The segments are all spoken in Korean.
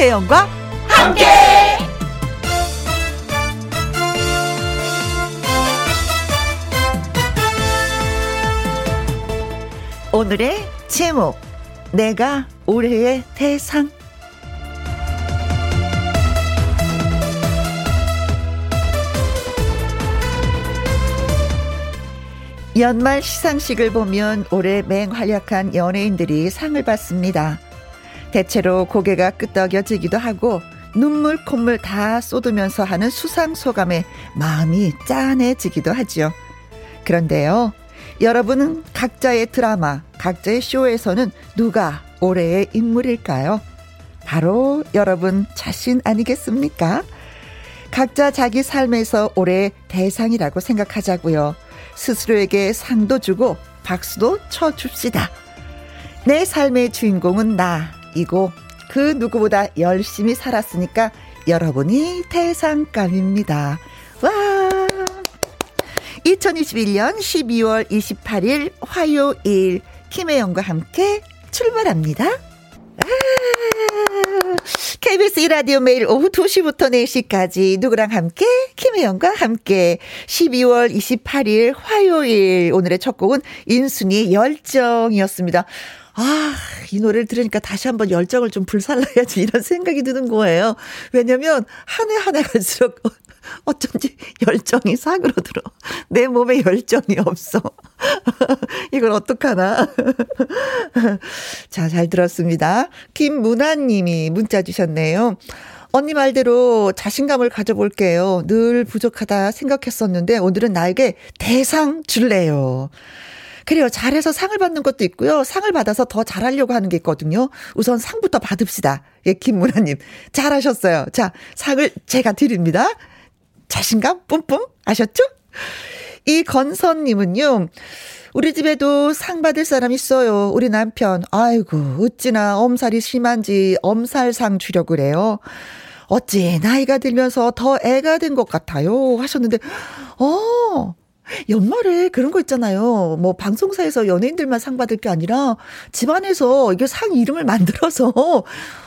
김혜영과 함께. 오늘의 제목 내가 올해의 대상 연말 시상식을 보면 올해 맹활약한 연예인들이 상을 받습니다. 대체로 고개가 끄덕여지기도 하고 눈물 콧물 다 쏟으면서 하는 수상 소감에 마음이 짠해지기도 하죠. 그런데요. 여러분은 각자의 드라마, 각자의 쇼에서는 누가 올해의 인물일까요? 바로 여러분 자신 아니겠습니까? 각자 자기 삶에서 올해 대상이라고 생각하자고요. 스스로에게 상도 주고 박수도 쳐줍시다. 내 삶의 주인공은 나 이고 그 누구보다 열심히 살았으니까 여러분이 대상감입니다. 와! 2021년 12월 28일 화요일 김혜영과 함께 출발합니다. 아, KBS 라디오 매일 오후 2시부터 4시까지 누구랑 함께 김혜영과 함께 12월 28일 화요일 오늘의 첫 곡은 인순이의 열정이었습니다. 아, 이 노래를 들으니까 다시 한번 열정을 좀 불살라야지 이런 생각이 드는 거예요. 왜냐면 한 해 한 해 갈수록 어쩐지 열정이 sak으로 들어. 내 몸에 열정이 없어. 이걸 어떡하나. 자, 잘 들었습니다. 김문아 님이 문자 주셨네요. 언니 말대로 자신감을 가져볼게요. 늘 부족하다 생각했었는데 오늘은 나에게 대상 줄래요. 그래요. 잘해서 상을 받는 것도 있고요. 상을 받아서 더 잘하려고 하는 게 있거든요. 우선 상부터 받읍시다. 예, 김문아님. 잘하셨어요. 자, 상을 제가 드립니다. 자신감 뿜뿜 아셨죠? 이 건선님은요. 우리 집에도 상 받을 사람 있어요. 우리 남편. 아이고, 어찌나 엄살이 심한지 엄살상 주려고 그래요. 어찌 나이가 들면서 더 애가 된 것 같아요. 하셨는데, 어, 연말에 그런 거 있잖아요. 뭐 방송사에서 연예인들만 상 받을 게 아니라 집안에서 이게 상 이름을 만들어서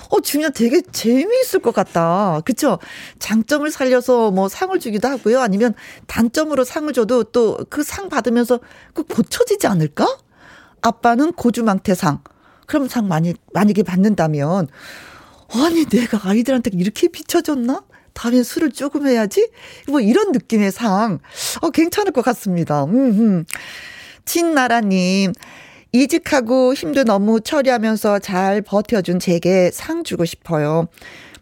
어 주면 되게 재미있을 것 같다. 그쵸? 장점을 살려서 뭐 상을 주기도 하고요. 아니면 단점으로 상을 줘도 또 그 상 받으면서 그 고쳐지지 않을까? 아빠는 고주망태상. 그럼 상 많이 만약에 받는다면 아니 내가 아이들한테 이렇게 비춰줬나? 다음엔 술을 조금 해야지? 뭐 이런 느낌의 상. 어, 괜찮을 것 같습니다. 음, 음. 진나라님, 이직하고 힘도 너무 처리하면서 잘 버텨준 제게 상 주고 싶어요.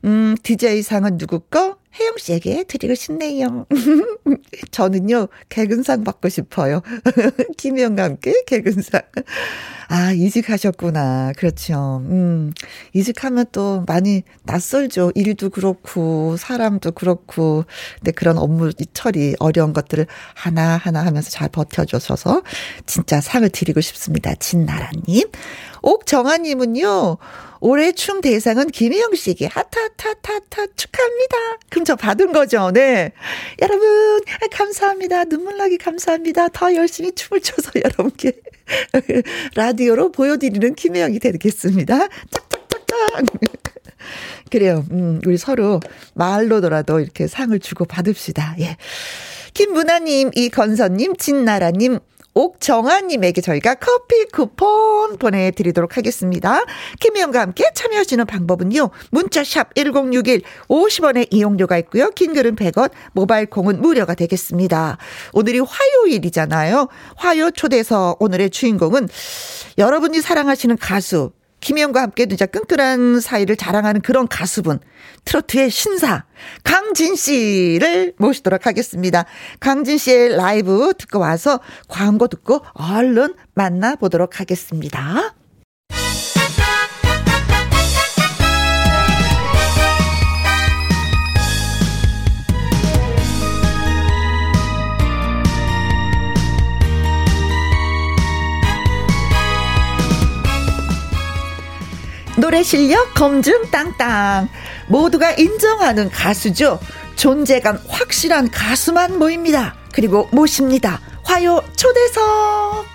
음, DJ 상은 누구 거? 혜영 씨에게 드리고 싶네요. 저는요, 개근상 받고 싶어요. 김혜영과 함께 개근상. 아, 이직하셨구나. 그렇죠. 음, 이직하면 또 많이 낯설죠. 일도 그렇고, 사람도 그렇고. 근데 그런 업무 처리, 어려운 것들을 하나하나 하면서 잘 버텨주셔서 진짜 상을 드리고 싶습니다. 진나라님. 옥정아님은요, 올해 춤 대상은 김혜영 씨에게 하타타타타 축하합니다. 그럼 저 받은 거죠. 네. 여러분, 감사합니다. 눈물 나기 감사합니다. 더 열심히 춤을 춰서 여러분께 라디오로 보여드리는 김혜영이 되겠습니다. 짝짝짝짝. 그래요. 음, 우리 서로 말로더라도 이렇게 상을 주고 받읍시다. 예. 김문아님, 이건서님, 진나라님, 옥정아님에게 저희가 커피 쿠폰 보내드리도록 하겠습니다. 김혜영과 함께 참여하시는 방법은요. 문자샵 1061 50원의 이용료가 있고요. 긴 글은 100원, 모바일 콩은 무료가 되겠습니다. 오늘이 화요일이잖아요. 화요 초대석 오늘의 주인공은 여러분이 사랑하시는 가수 김혜영과 함께 진짜 끈끈한 사이를 자랑하는 그런 가수분, 트로트의 신사, 강진 씨를 모시도록 하겠습니다. 강진 씨의 라이브 듣고 와서 광고 듣고 얼른 만나보도록 하겠습니다. 노래 실력 검증 땅땅. 모두가 인정하는 가수죠. 존재감 확실한 가수만 모입니다. 그리고 모십니다. 화요 초대석.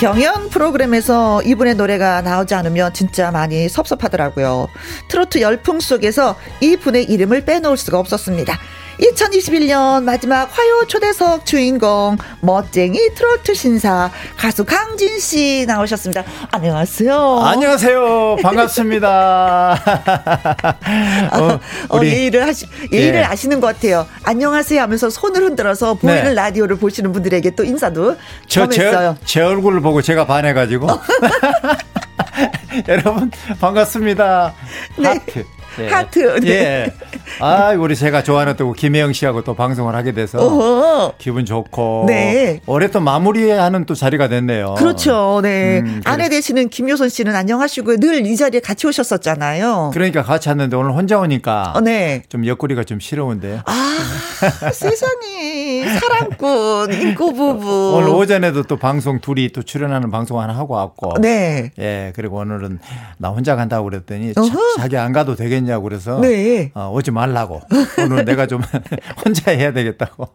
경연 프로그램에서 이분의 노래가 나오지 않으면 진짜 많이 섭섭하더라고요. 트로트 열풍 속에서 이분의 이름을 빼놓을 수가 없었습니다. 2021년 마지막 화요 초대석 주인공 멋쟁이 트로트 신사 가수 강진 씨 나오셨습니다. 안녕하세요. 안녕하세요. 반갑습니다. 어, 어, 예의를 하시 예의를 예. 아시는 것 같아요. 안녕하세요 하면서 손을 흔들어서 보이는 네. 라디오를 보시는 분들에게 또 인사도 저, 제, 제 얼굴을 보고 제가 반해가지고 여러분 반갑습니다. 네. 하트. 네. 하트. 네. 예. 아, 우리 제가 좋아하는 또 김혜영 씨하고 또 방송을 하게 돼서 어허. 기분 좋고. 네. 올해 또 마무리하는 또 자리가 됐네요. 그렇죠. 네. 음, 아내 되시는 김효선 씨는 안녕하시고 늘이 자리에 같이 오셨었잖아요. 그러니까 같이 왔는데 오늘 혼자 오니까 어, 네. 좀 옆구리가 좀 시려운데. 아, 세상에 사랑꾼 인고 부부. 오늘 오전에도 또 방송 둘이 또 출연하는 방송 하나 하고 왔고. 네. 예, 그리고 오늘은 나 혼자 간다고 그랬더니 자, 자기 안 가도 되겠 냐고 그래서 네. 어, 오지 말라고. 오늘 내가 좀 혼자 해야 되겠다고.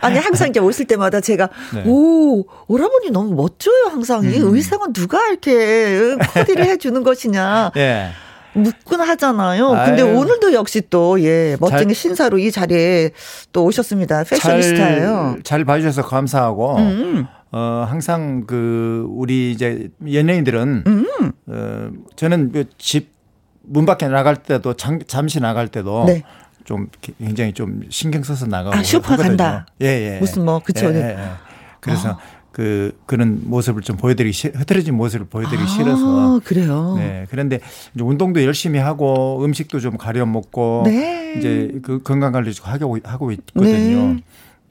아니 항상 이제 오실 때마다 제가 네. 오 오라버니 너무 멋져요 항상 이 음. 의상은 누가 이렇게 코디를 해주는 것이냐. 예. 묻곤 하잖아요. 근데 아유. 오늘도 역시 또, 예, 멋쟁이 신사로 이 자리에 또 오셨습니다. 패셔니스타예요. 잘, 잘 봐주셔서 감사하고, 음. 어, 항상 그, 우리 이제 연예인들은, 음. 어, 저는 그집 문 밖에 나갈 때도 잠, 잠시 나갈 때도 네. 좀 굉장히 좀 신경 써서 나가고 아, 슈퍼 간다. 예, 예. 무슨 뭐 그쵸. 예, 예, 예. 그래서 아. 그 그런 모습을 좀 보여드리기 싫, 흐트러진 모습을 보여드리기 아, 싫어서 그래요. 네, 그런데 이제 운동도 열심히 하고 음식도 좀 가려 먹고 네. 이제 그 건강 관리 좀 하고 하고 있거든요. 네.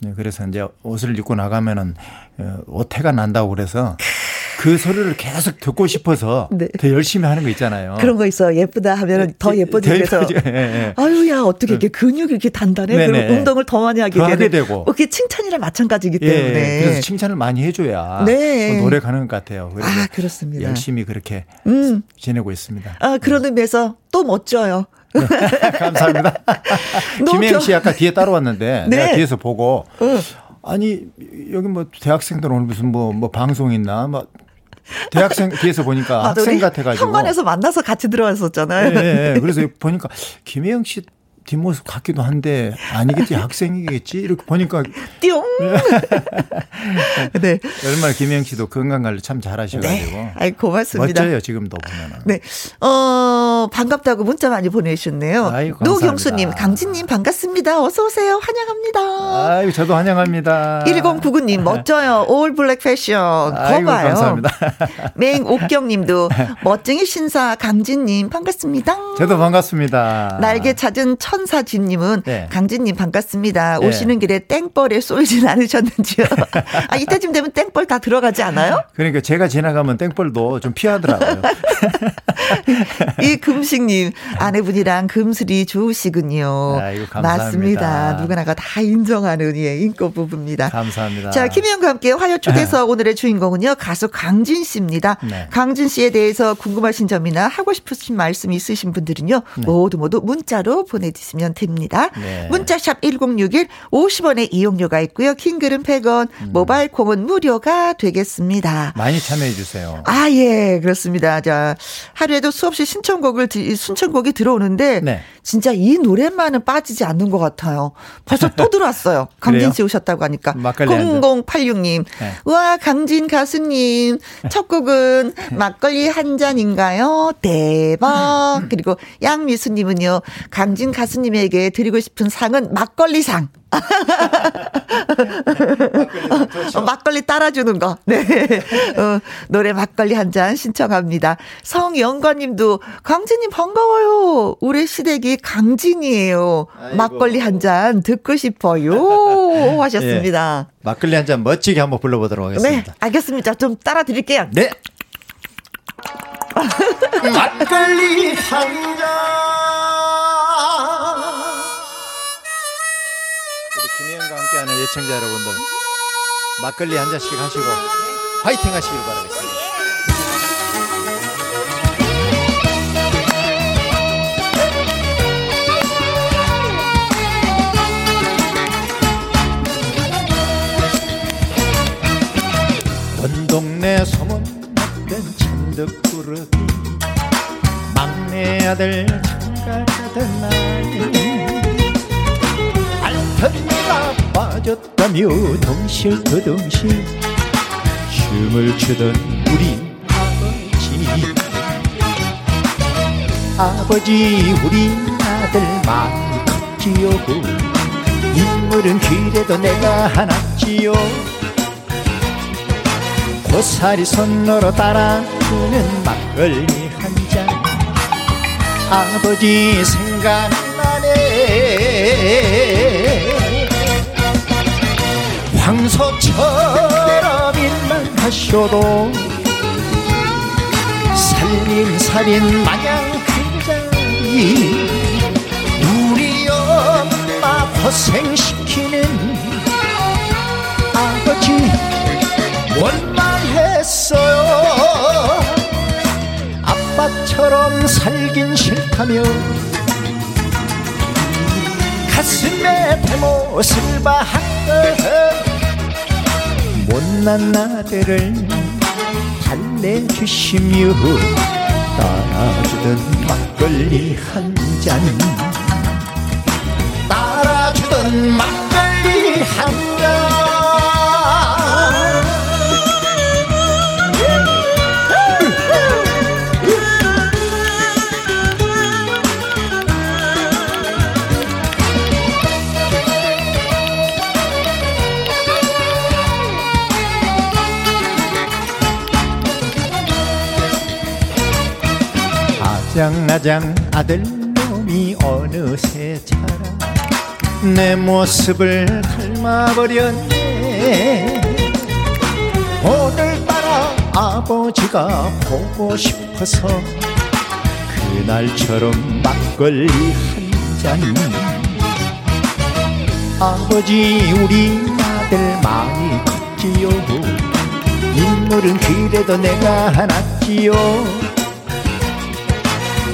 네, 그래서 이제 옷을 입고 나가면은 어, 오태가 난다고 그래서 그 소리를 계속 듣고 싶어서 네. 더 열심히 하는 거 있잖아요. 그런 거 있어. 예쁘다 하면 네. 더 예뻐지면서. 예, 예. 아유야 어떻게 이렇게 근육이 이렇게 단단해? 네네. 그럼 운동을 더 많이 하게, 더 하게 되고. 그게 칭찬이랑 마찬가지이기 예, 때문에. 그래서 칭찬을 많이 해줘야 네. 노래 가는 것 같아요. 아 그렇습니다. 열심히 그렇게 음. 지내고 있습니다. 아 그런 의미에서 또 멋져요. 감사합니다. 김혜영 씨 아까 뒤에 따라왔는데 네. 내가 뒤에서 보고 응. 아니 여기 뭐 대학생들 오늘 무슨 뭐뭐 뭐 방송 있나 뭐 대학생 뒤에서 보니까 학생 같아가지고 현관에서 만나서 같이 들어왔었잖아요. 네, 네. 그래서 보니까 김혜영 씨 뒷모습 같기도 한데 아니겠지? 학생이겠지? 이렇게 보니까 띠용! 네. 얼마나 김영 씨도 건강 관리 참 잘하셔가지고. 네. 아이 고맙습니다. 멋져요 지금도 보면은. 네어 반갑다고 문자 많이 보내주셨네요. 노경수님 강진님 반갑습니다. 어서 오세요. 환영합니다. 아유 저도 환영합니다. 1099님 멋져요. 올 블랙 패션 거봐요. 감사합니다. 맹옥경님도 멋쟁이 신사 강진님 반갑습니다. 저도 반갑습니다. 날개 찾은 천 사진님은 네. 강진님 반갑습니다. 네. 오시는 길에 땡벌에 쏘이진 않으셨는지요? 아, 이때쯤 되면 땡벌 다 들어가지 않아요? 그러니까 제가 지나가면 땡벌도 좀 피하더라고요. 이 금식님 아내분이랑 금슬이 좋으시군요. 아이고, 감사합니다. 맞습니다. 누구나가 다 인정하는 예, 인권 부부입니다. 감사합니다. 자, 김희영과 함께 화요 초대석 오늘의 주인공은요 가수 강진 씨입니다. 네. 강진 씨에 대해서 궁금하신 점이나 하고 싶으신 말씀 있으신 분들은요 네. 모두 모두 문자로 보내주세요. 주시면 됩니다. 네. 문자샵 1061 50원의 이용료가 있고요. 킹글은 100원, 음. 모바일 콩은 무료가 되겠습니다. 많이 참여해 주세요. 아, 예, 그렇습니다. 자, 하루에도 수없이 신청곡을 신청곡이 들어오는데 네. 진짜 이 노래만은 빠지지 않는 것 같아요. 벌써 또 들어왔어요. 강진 씨 오셨다고 하니까. 0086님. 네. 와, 강진 가수님. 첫 곡은 막걸리 한 잔인가요? 대박. 그리고 양미수님은요. 강진 가수 님에게 드리고 싶은 상은 막걸리상. 막걸리, 어, 막걸리 따라주는 거. 네. 어, 노래 막걸리 한 잔 신청합니다. 성영관님도 강진님 반가워요. 우리 시댁이 강진이에요. 아이고. 막걸리 한 잔 듣고 싶어요. 하셨습니다. 네. 막걸리 한 잔 멋지게 한번 불러보도록 하겠습니다. 네, 알겠습니다. 좀 따라 드릴게요. 네. 막걸리 한 잔. 함께하는 예청자 여러분들 막걸리 한 잔씩 하시고 화이팅 하시길 바라겠습니다. 넌 동네 소문났던 천덕꾸러기 막내 아들 장가가던 날 알던 내가 빠졌다며 덩실더덩실. 춤을 추던 우리 아버지. 아버지 우리 아들 많이 컸지요. 인물은 그래도 내가 하나지요. 고사리 손으로 따라주는 막걸리 한 잔. 아버지 생각나네 처럼 일만 하셔도 살림살인 마냥 그 자리 우리 엄마 고생시키는 아버지 원망했어요. 아빠처럼 살긴 싫다며 가슴에 대못을 박은 못난 아들을 달래주시며 따라주던 막걸리 한 잔. 따라주던 막 장아장 아들놈이 어느새 자라. 내 모습을 닮아버렸네. 오늘따라 아버지가 보고 싶어서 그날처럼 막걸리 한 잔 아버지 우리 아들 많이 컸지요. 인물은 그래도 내가 하나지요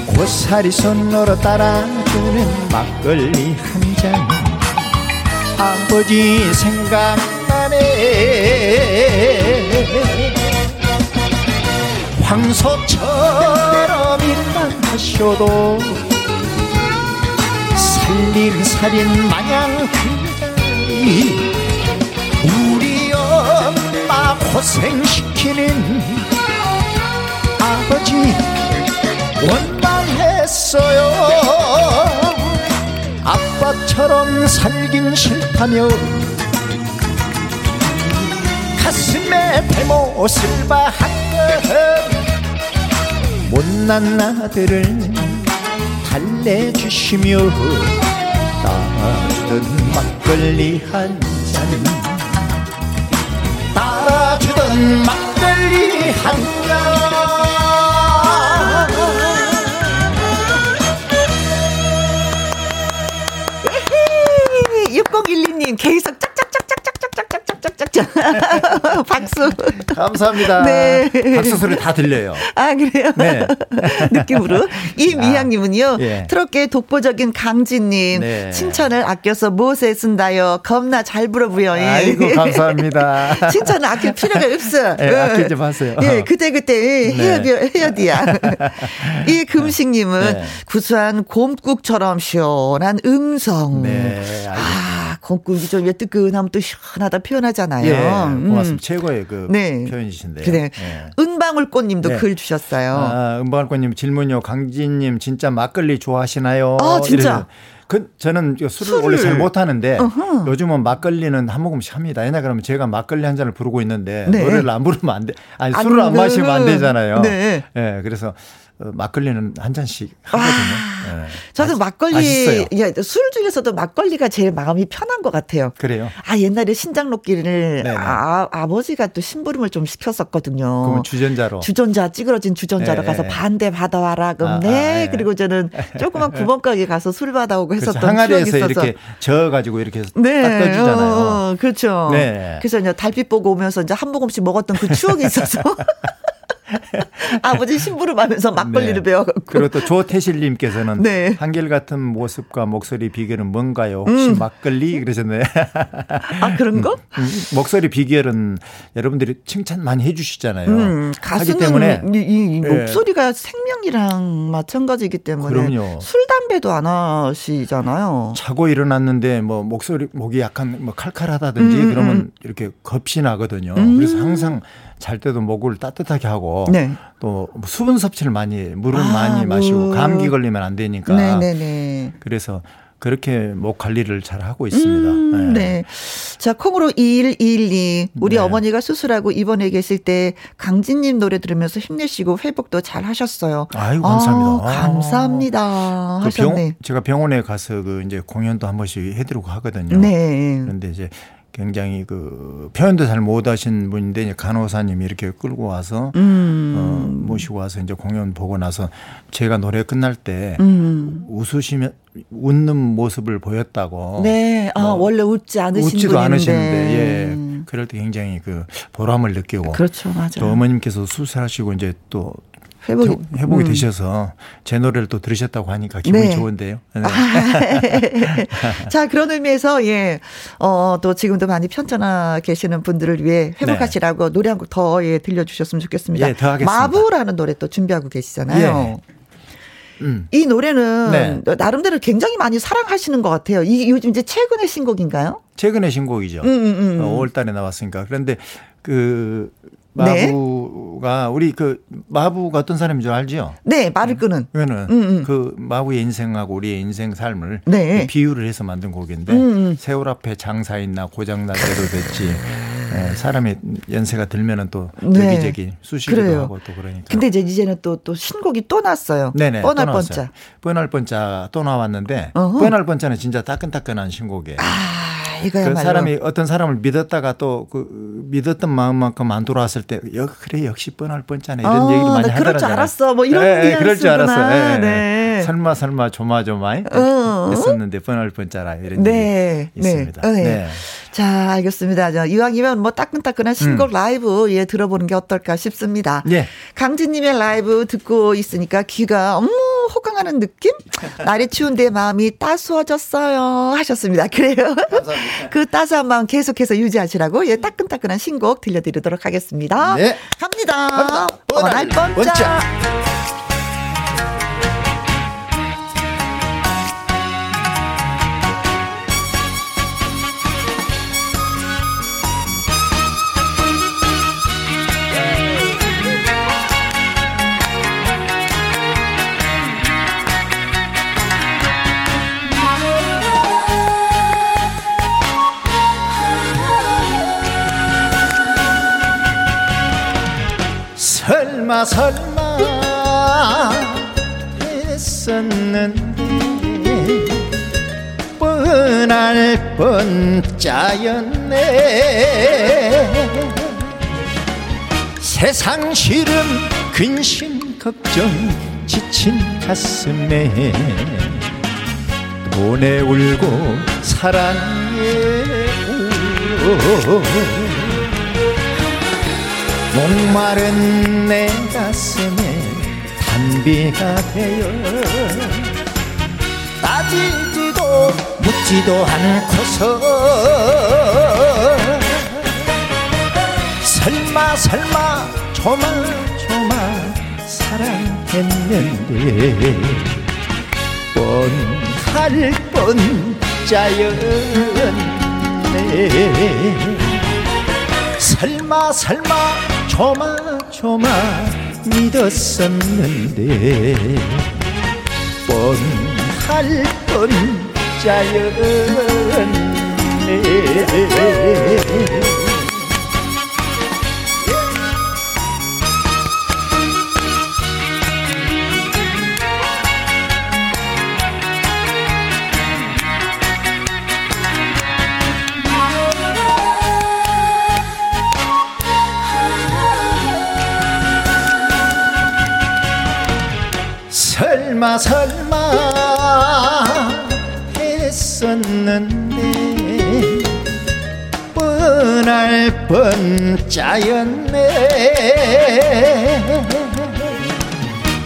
고사리 손으로 따라주는 막걸리 한 잔 아버지 생각나네. 황소처럼 일만 하셔도 살림 살인 마냥 그자리. 우리 엄마 고생시키는 아버지 원망했어요. 아빠처럼 살긴 싫다며 가슴에 대못을 박은 못난 아들을 달래주시며 따라주던 막걸리 한 잔. 따라주던 막걸리 한잔 박수. 감사합니다. 네. 박수 소리 다 들려요. 아, 그래요? 네. 느낌으로. 이미향님은요, 아, 예. 트롯계 독보적인 강진님, 네. 칭찬을 아껴서 무엇에 쓴다요? 겁나 잘 불어부여. 아이고, 감사합니다. 칭찬을 아낄 필요가 없어. 네, 아끼지 마세요. 예, 그때그때 네. 해야, 해야 돼야. 이 금식님은 네. 구수한 곰국처럼 시원한 음성. 네. 아, 곰국이 좀 뜨끈하면 또 시원하다 표현하잖아요. 예, 고맙습니다. 음. 최고의 그 네. 표현이신데요. 그래. 예. 은방울꽃님도 네. 글 주셨어요. 아, 은방울꽃님 질문요. 강진님 진짜 막걸리 좋아하시나요? 아 진짜. 그 저는 술을, 술을, 원래 잘 못하는데 어허. 요즘은 막걸리는 한 모금씩 합니다. 옛날 그러면 제가 막걸리 한 잔을 부르고 있는데 네. 노래를 안 부르면 안 돼. 아니 술을 안, 안 마시면 안 되잖아요. 네. 예, 그래서 어, 막걸리는 한 잔씩 하거든요. 네. 저도 막걸리 예, 술 중에서도 막걸리가 제일 마음이 편한 것 같아요. 그래요? 아 옛날에 신장록기를 아, 아버지가 또 심부름을 좀 시켰었거든요. 그러면 주전자로 주전자 찌그러진 주전자로 네. 가서 반대 받아와라 그럼 아, 네. 아, 네. 그리고 저는 조그만 구멍가게 가서 술 받아오고 그렇죠. 했었던 그렇죠. 항아리에서 이렇게 저어가지고 이렇게 네. 딱 떠주잖아요. 어, 그렇죠. 네. 그래서 이제 달빛 보고 오면서 이제 한 모금씩 먹었던 그 추억이 있어서. 아버지 심부름하면서 막걸리를 네. 배워갖고. 그리고 또 조태실님께서는 네. 한결같은 모습과 목소리 비결은 뭔가요? 혹시 음. 막걸리 그러셨네. 아 그런 거? 음, 음, 목소리 비결은 여러분들이 칭찬 많이 해주시잖아요. 음, 가수는 때문에 이, 이 예. 목소리가 네. 생명이랑 마찬가지이기 때문에 그럼요. 술 담배도 안 하시잖아요. 자고 일어났는데 뭐 목소리 목이 약간 뭐 칼칼하다든지 음, 그러면 음. 이렇게 겁이 나거든요. 그래서 항상 잘 때도 목을 따뜻하게 하고 네. 또 수분 섭취를 많이 물을 아, 많이 마시고 감기 걸리면 안 되니까. 네네네. 그래서 그렇게 목 관리를 잘 하고 있습니다. 음, 네. 네. 자, 콩으로 2112. 우리 네. 어머니가 수술하고 입원해 계실 때 강진님 노래 들으면서 힘내시고 회복도 잘 하셨어요. 아유, 감사합니다. 아, 감사합니다. 그 하셨네. 병, 제가 병원에 가서 그 이제 공연도 한 번씩 해드리고 하거든요. 네. 그런데 이제 굉장히 그 표현도 잘 못하신 분인데 이제 간호사님이 이렇게 끌고 와서 음. 어, 모시고 와서 이제 공연 보고 나서 제가 노래 끝날 때 음. 웃으시면 웃는 모습을 보였다고. 네, 아 뭐 원래 웃지 않으신 웃지도 분인데. 않으시는데 예. 그럴 때 굉장히 그 보람을 느끼고. 그렇죠, 맞아요. 또 어머님께서 수술하시고 이제 또 회복이, 회복이 음. 되셔서 제 노래를 또 들으셨다고 하니까 기분이 네. 좋은데요. 네. 아, 자, 그런 의미에서 예, 어, 또 지금도 많이 편찮아 계시는 분들을 위해 회복하시라고 네. 노래 한 곡 더 예, 들려 주셨으면 좋겠습니다. 예, 더 하겠습니다. 마부라는 노래 또 준비하고 계시잖아요. 예. 음. 이 노래는 네. 나름대로 굉장히 많이 사랑하시는 것 같아요. 이 요즘 이제 최근의 신곡인가요? 최근의 신곡이죠. 음, 음, 음. 5월 달에 나왔으니까. 그런데 그 네. 마부가 네. 우리 그 마부가 어떤 사람인 줄 알죠? 네, 말을 끄는. 그는 음, 음. 그 마부의 인생하고 우리의 인생 삶을 네. 그 비유를 해서 만든 곡인데 음, 음. 세월 앞에 장사 있나 고장 날 때도 됐지. 네, 사람이 연세가 들면은 또 여기저기 네. 수시기도 그래요. 하고 또 그러니까. 근데 이제 이제는 또 또 신곡이 또 났어요. 네네. 뻔할 뻔짜. 뻔할 뻔짜 또 나왔는데 어허. 뻔할 뻔짜는 진짜 따끈따끈한 신곡이에요. 아. 이거야말로. 그 사람이 어떤 사람을 믿었다가 또 그 믿었던 마음만큼 안 돌아왔을 때 여, 그래 역시 뻔할 뻔잖아 이런 어, 얘기를 많이 하더라고요. 그럴 줄 알았어. 뭐 이런 네, 네, 그럴 줄 알았어. 네. 네. 설마 설마 조마조마 어. 했었는데 뻔할 뻔짜라 이런 네. 얘기 있습니다. 네. 네. 네. 자, 알겠습니다. 자, 이왕이면 뭐 따끈따끈한 신곡 음. 라이브 예 들어보는 게 어떨까 싶습니다. 예. 강진님의 라이브 듣고 있으니까 귀가 어머 호강하는 느낌? 날이 추운데 마음이 따스워졌어요 하셨습니다. 그래요? 그 따스한 마음 계속해서 유지하시라고 예 따끈따끈한 신곡 들려드리도록 하겠습니다. 네. 갑니다. 뻔할 뻔짜. 설마 설마 했었는데 뻔할 뻔짜였네. 세상 시름 근심 걱정 지친 가슴에 보내 울고 사랑해 울어 목마른 내 가슴에 단비가 되어 따지지도 묻지도 않고서 설마 설마 조마조마 사랑했는데 뻔할 뻔짜였네. 설마 설마 조마조마 믿었었는데. 뻔할 뻔짜였네 번짜였네.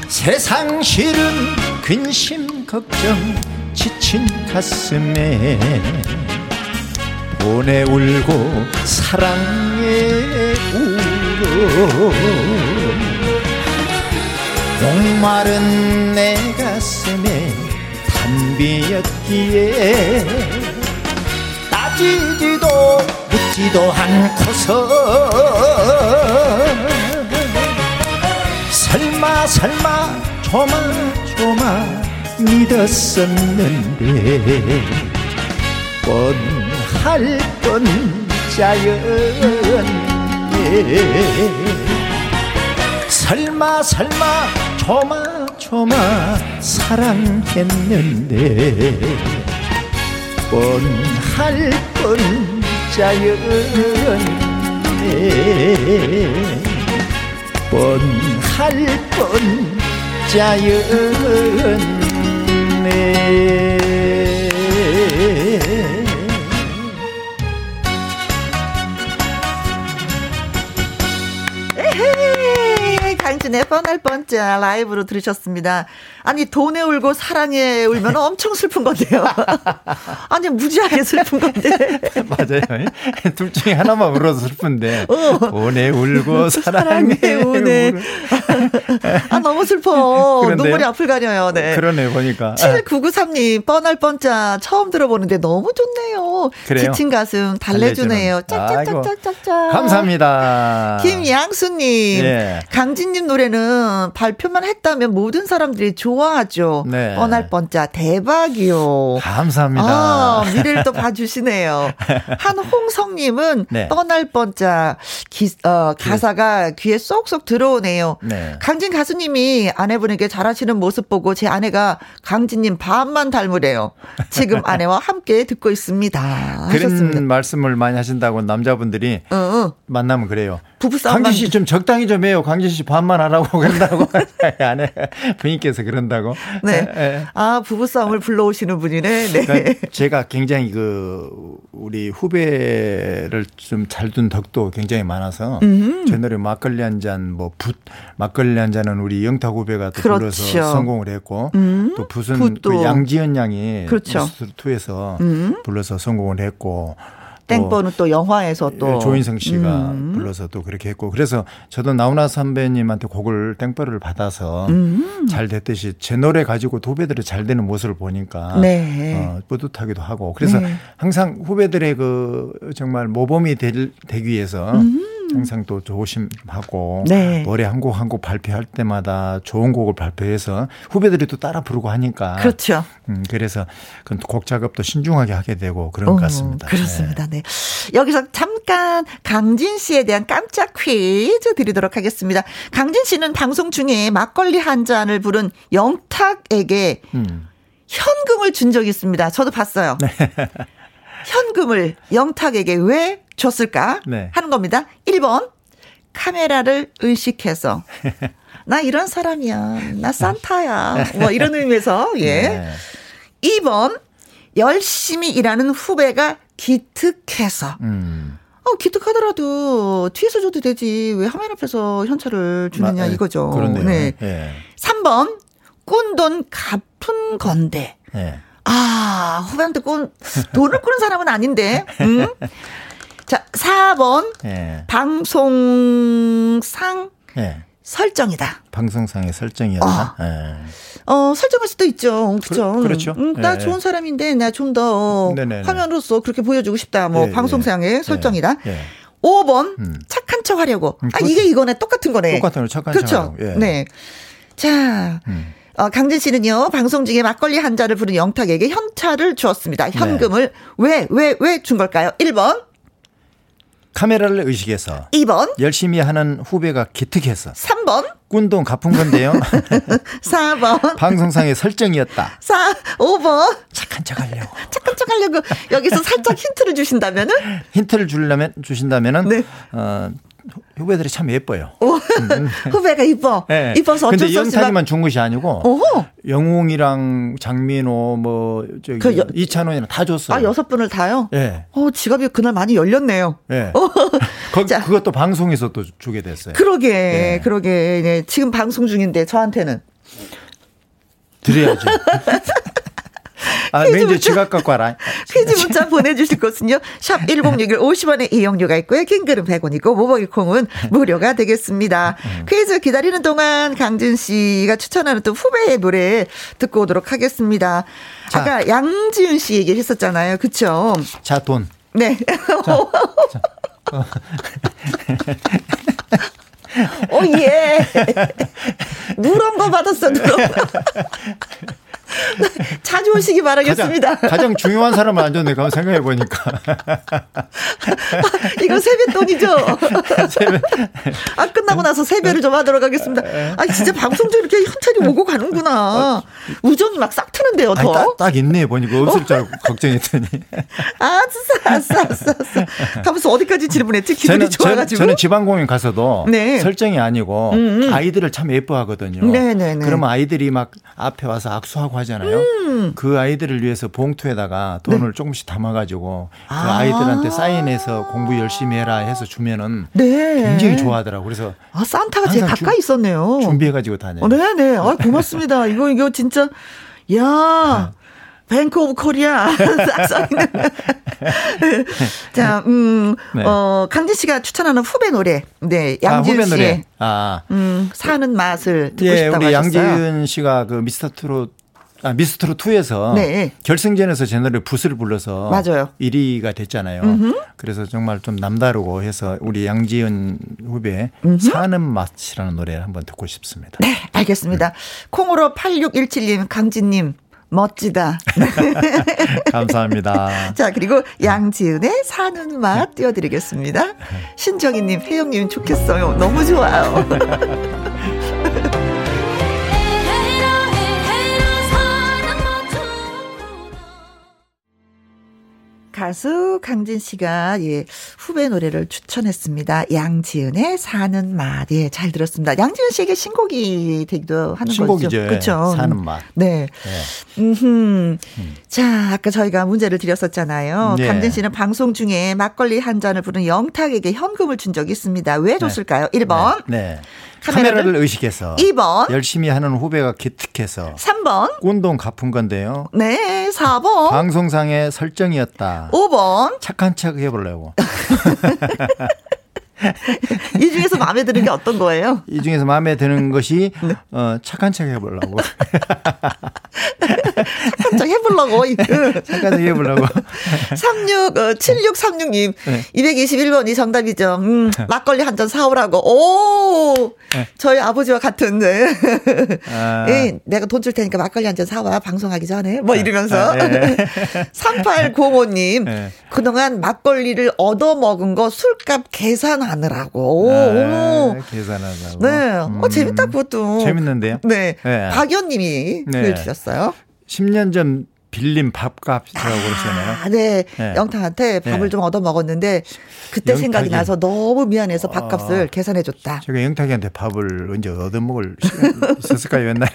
세상 실은 근심 걱정 지친 가슴에 보내 울고 사랑에 울어 목마른 내 가슴에 단비였기에 따지지도 묻지도 않고서 설마 설마 조마조마 믿었었는데 뻔할 뻔자였네. 설마 설마 조마조마 사랑했는데 뻔할 뻔 자였네 뻔할 뻔자였네 강진의 뻔할 뻔짜 라이브로 들으셨습니다. 아니 돈에 울고 사랑에 울면 엄청 슬픈 건데요. 아니 무지하게 슬픈 건데. 맞아요. 둘 중에 하나만 울어서 슬픈데 어. 돈에 울고 사랑에, 사랑에 우네. 아 너무 슬퍼. 그런데요? 눈물이 앞을 가려요. 네. 그러네 보니까. 7993님 뻔할 뻔짜 처음 들어보는데 너무 좋네요. 그래요? 지친 가슴 달래주네요. 짝짝짝짝짝짝. 감사합니다. 김양수님 예. 강진님 노래는 발표만 했다면 모든 사람들이 좋 좋아하죠. 네. 뻔할 뻔짜 대박이요. 감사합니다. 아, 미래를 또 봐주시네요. 한홍성님은 네. 뻔할 뻔짜 기, 어, 가사가 귀에 쏙쏙 들어오네요. 네. 강진 가수님이 아내분에게 잘하시는 모습 보고 제 아내가 강진님 반만 닮으래요. 지금 아내와 함께 듣고 있습니다. 그런 말씀을 많이 하신다고 남자분들이 어, 어. 만나면 그래요. 부부싸움. 강진 씨 좀 적당히 좀 해요. 강진 씨 반만 하라고 그런다고 아내 부인께서 그런. 그런다고. 네. 네. 아 부부 싸움을 불러오시는 분이네. 네. 그러니까 제가 굉장히 그 우리 후배를 좀 잘 둔 덕도 굉장히 많아서 음. 제 노래 막걸리 한 잔 뭐붓 막걸리 한 잔은 우리 영탁 후배가 또 그렇죠. 불러서 성공을 했고 음. 또 붓은 그 양지연 양이 그렇죠. 투에서 음. 불러서 성공을 했고 땡보는 또 영화에서 또 예, 조인성 씨가 음. 불러서 또 그렇게 했고 그래서 저도 나훈아 선배님한테 곡을 땡벌을 받아서 음. 잘 됐듯이 제 노래 가지고 후배들이 잘 되는 모습을 보니까 네. 어, 뿌듯하기도 하고 그래서 네. 항상 후배들의 그 정말 모범이 될, 되기 위해서 음. 항상 또 조심하고 네. 노래 한 곡 한 곡 발표할 때마다 좋은 곡을 발표해서 후배들이 또 따라 부르고 하니까 그렇죠. 음, 그래서 곡 작업도 신중하게 하게 되고 그런 어, 것 같습니다. 그렇습니다. 네. 네. 여기서 잠깐 강진 씨에 대한 깜짝 퀴즈 드리도록 하겠습니다. 강진 씨는 방송 중에 막걸리 한 잔을 부른 영탁에게 음. 현금을 준 적이 있습니다. 저도 봤어요. 네. 현금을 영탁에게 왜 줬을까 네. 하는 겁니다. 1번 카메라를 의식해서 나 이런 사람이야. 나 산타야. 뭐 이런 의미에서 예. 네. 2번 열심히 일하는 후배가 기특해서 음. 어, 기특하더라도 뒤에서 줘도 되지. 왜 화면 앞에서 현찰을 주느냐 마, 예, 이거죠. 그렇네요. 네. 예. 3번 꾼돈 갚은 건데. 예. 아, 후배한테 꾼 돈을 꾸는 사람은 아닌데. 음? 자, 4번. 예. 방송상 예. 설정이다. 방송상의 설정이었다. 어. 예. 어, 설정할 수도 있죠. 그렇죠. 그, 렇죠 음, 나 예. 좋은 사람인데 나 좀 더 화면으로서 그렇게 보여주고 싶다. 뭐 예, 방송상의 예. 설정이다. 5번 음. 착한 척 하려고. 음, 아 이게 이거네. 똑같은 거네. 똑같은 거 착한 그렇죠? 척. 그렇죠. 네. 자. 음. 어, 강진 씨는요, 방송 중에 막걸리 한 잔을 부른 영탁에게 현찰을 주었습니다. 현금을 네. 왜, 왜, 왜 준 걸까요? 1번. 카메라를 의식해서 2번 열심히 하는 후배가 기특해서 3번 꾼돈 갚은 건데요. 4번 방송상의 설정이었다. 4 5번 착한 척 하려고. 착한 척 하려고 여기서 살짝 힌트를 주신다면은 힌트를 주려면 주신다면은 네. 어 후배들이 참 예뻐요. 오, 음. 후배가 이뻐. 네. 이뻐서 어쩔 근데 연탁이만 준 것이 아니고 오호. 영웅이랑 장민호 뭐 저기 그 여, 이찬원이랑 다 줬어요. 아 여섯 분을 다요? 네. 어 지갑이 그날 많이 열렸네요. 네. 거, 자, 그것도 방송에서 또 주게 됐어요. 그러게, 네. 그러게. 네. 지금 방송 중인데 저한테는 드려야죠. 아, 매니저 지갑 갖고 와라. 퀴즈 문자 보내주실 곳은요. 샵 1061 50원의 이용료가 있고요. 킹글은 100원이고 모바일 콩은 무료가 되겠습니다. 음. 퀴즈 기다리는 동안 강진 씨가 추천하는 또 후배의 노래 듣고 오도록 하겠습니다. 자. 아까 양지윤 씨 얘기를 했었잖아요. 그쵸? 자, 돈. 네. 자, 자. 오, 예. 누런 거 받았어, 누런 거. 자주 오시기 바라겠습니다. 가장, 가장 중요한 사람을 앉았네, 가 생각해 보니까. 이거 세뱃돈이죠? 아, 끝나고 나서 세배를 좀 하도록 하겠습니다. 아, 진짜 방송 중 이렇게 현찰이 오고 가는구나. 우정이 막 싹 트는데요, 더. 아니, 딱, 딱 있네, 보니까. 없을 줄 알고 걱정했더니. 아싸, 아싸, 아싸, 아싸. 가면서 어디까지 질문했지? 기분이 저는, 좋아가지고. 저는 지방공연 가서도 네. 설정이 아니고 음, 음. 아이들을 참 예뻐하거든요. 네네네. 그러면 아이들이 막 앞에 와서 악수하고 하잖아요. 음. 그 아이들을 위해서 봉투에다가 돈을 네. 조금씩 담아가지고 그 아. 아이들한테 사인해서 공부 열심히 해라 해서 주면은 네. 굉장히 좋아하더라고. 그래서 아 산타가 제일 가까이 있었네요. 준비해가지고 다녀요. 어, 네네. 아 고맙습니다. 이거 이거 진짜 야. Bank of Korea. 자, 음, 네. 어, 강진 씨가 추천하는 후배 노래. 네, 양지은 아, 씨의 아. 음, 사는 맛을 듣고 예, 싶다고 우리 하셨어요. 양지은 씨가 그 미스터 트롯 아, 미스트롯 2에서 네. 결승전에서 제 노래 붓을 불러서 맞아요. 1위가 됐잖아요. 음흠. 그래서 정말 좀 남다르고 해서 우리 양지은 후배 음흠. 사는 맛이라는 노래를 한번 듣고 싶습니다. 네, 알겠습니다. 네. 콩으로 8617님, 강진님 멋지다. 감사합니다. 자, 그리고 양지은의 사는 맛 띄워드리겠습니다. 신정희님, 혜영님 좋겠어요. 너무 좋아요. 가수 강진 씨가 예 후배 노래를 추천했습니다. 양지은의 사는 맛. 예, 잘 들었습니다. 양지은 씨에게 신곡이 되기도 하는 신곡이죠. 거죠. 그렇죠. 사는 맛. 네. 네. 음. 자, 아까 저희가 문제를 드렸었잖아요. 네. 강진 씨는 방송 중에 막걸리 한 잔을 부른 영탁에게 현금을 준 적이 있습니다. 왜 줬을까요? 네. 1번. 네. 네. 카메라를 의식해서 2번 열심히 하는 후배가 기특해서 3번 꾼돈 갚은 건데요. 네, 4번 방송상의 설정이었다. 5번 착한 척 해보려고. 이 중에서 마음에 드는 게 어떤 거예요? 이 중에서 마음에 드는 것이 네. 어, 착한 척 해보려고. 척 해보려고. 척 해보려고. 36, 어, 7636님. 네. 221번이 정답이죠. 음, 막걸리 한 잔 사오라고. 오! 네. 저희 아버지와 같은, 네. 아. 예, 내가 돈 줄 테니까 막걸리 한 잔 사와. 방송하기 전에. 뭐 네. 이러면서. 아, 네. 3805님. 그동안 막걸리를 얻어먹은 거 술값 계산 하느라고. 아, 계산하자고. 네. 어, 음. 어, 재밌다, 그것도. 재밌는데요? 네. 네. 박연님이 네. 보내주셨어요. 10년 전 빌린 밥값이라고 아, 그러시잖아요. 네. 네. 영탁한테 밥을 네. 좀 얻어 먹었는데 그때 영탁이, 생각이 나서 너무 미안해서 밥값을 어, 계산해 줬다. 제가 영탁이한테 밥을 언제 얻어 먹을 시간 있었을까요, 옛날에?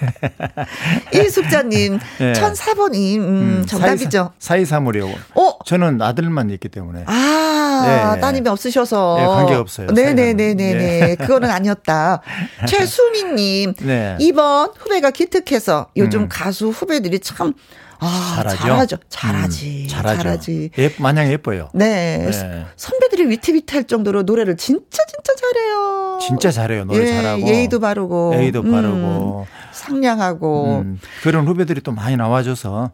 이숙자님, 네. 1004번이, 음, 음, 정답이죠. 사이사물이요. 어? 저는 아들만 있기 때문에. 아, 네. 따님이 없으셔서. 네, 관계 없어요. 네네네네네. 네. 그거는 아니었다. 최수민님, 네. 2번 후배가 기특해서 요즘 음. 가수 후배들이 참 아, 잘하죠. 잘하죠. 잘하지. 음, 잘하죠. 잘하지. 예, 마냥 예뻐요. 네. 네. 선배들이 위태위태할 정도로 노래를 진짜 진짜 잘해요. 진짜 잘해요. 노래 예, 잘하고. 예의도 바르고. 예의도 바르고. 음, 상냥하고. 음, 그런 후배들이 또 많이 나와줘서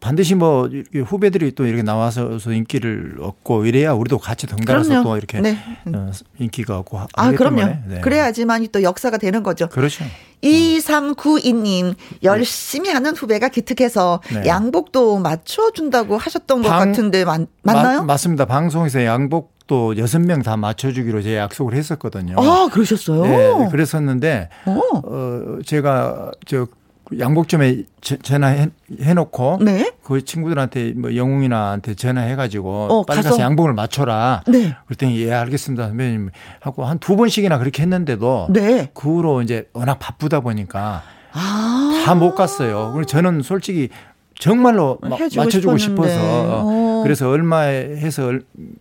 반드시 뭐 후배들이 또 이렇게 나와서 인기를 얻고 이래야 우리도 같이 덩달아서 그럼요. 또 이렇게 네. 어, 인기가 얻고 아 그럼요. 네. 그래야지만 또 역사가 되는 거죠. 그렇죠. 2392님 열심히 하는 후배가 기특해서 네. 양복도 맞춰준다고 하셨던 방, 것 같은데 맞, 맞나요? 마, 맞습니다. 방송에서 양복 또 여섯 명 다 맞춰주기로 제가 약속을 했었거든요. 아, 그러셨어요? 네, 그랬었는데, 어, 어 제가 저 양복점에 전화해 놓고 네? 그 친구들한테 뭐 영웅이나한테 전화해 가지고 어, 빨리 가서 양복을 맞춰라. 네. 그랬더니 예 알겠습니다 선배님 하고 한 두 번씩이나 그렇게 했는데도 네. 그 후로 이제 워낙 바쁘다 보니까 아. 다못 갔어요. 그래서 저는 솔직히 정말로 맞춰주고 싶어서 어. 그래서 얼마 해서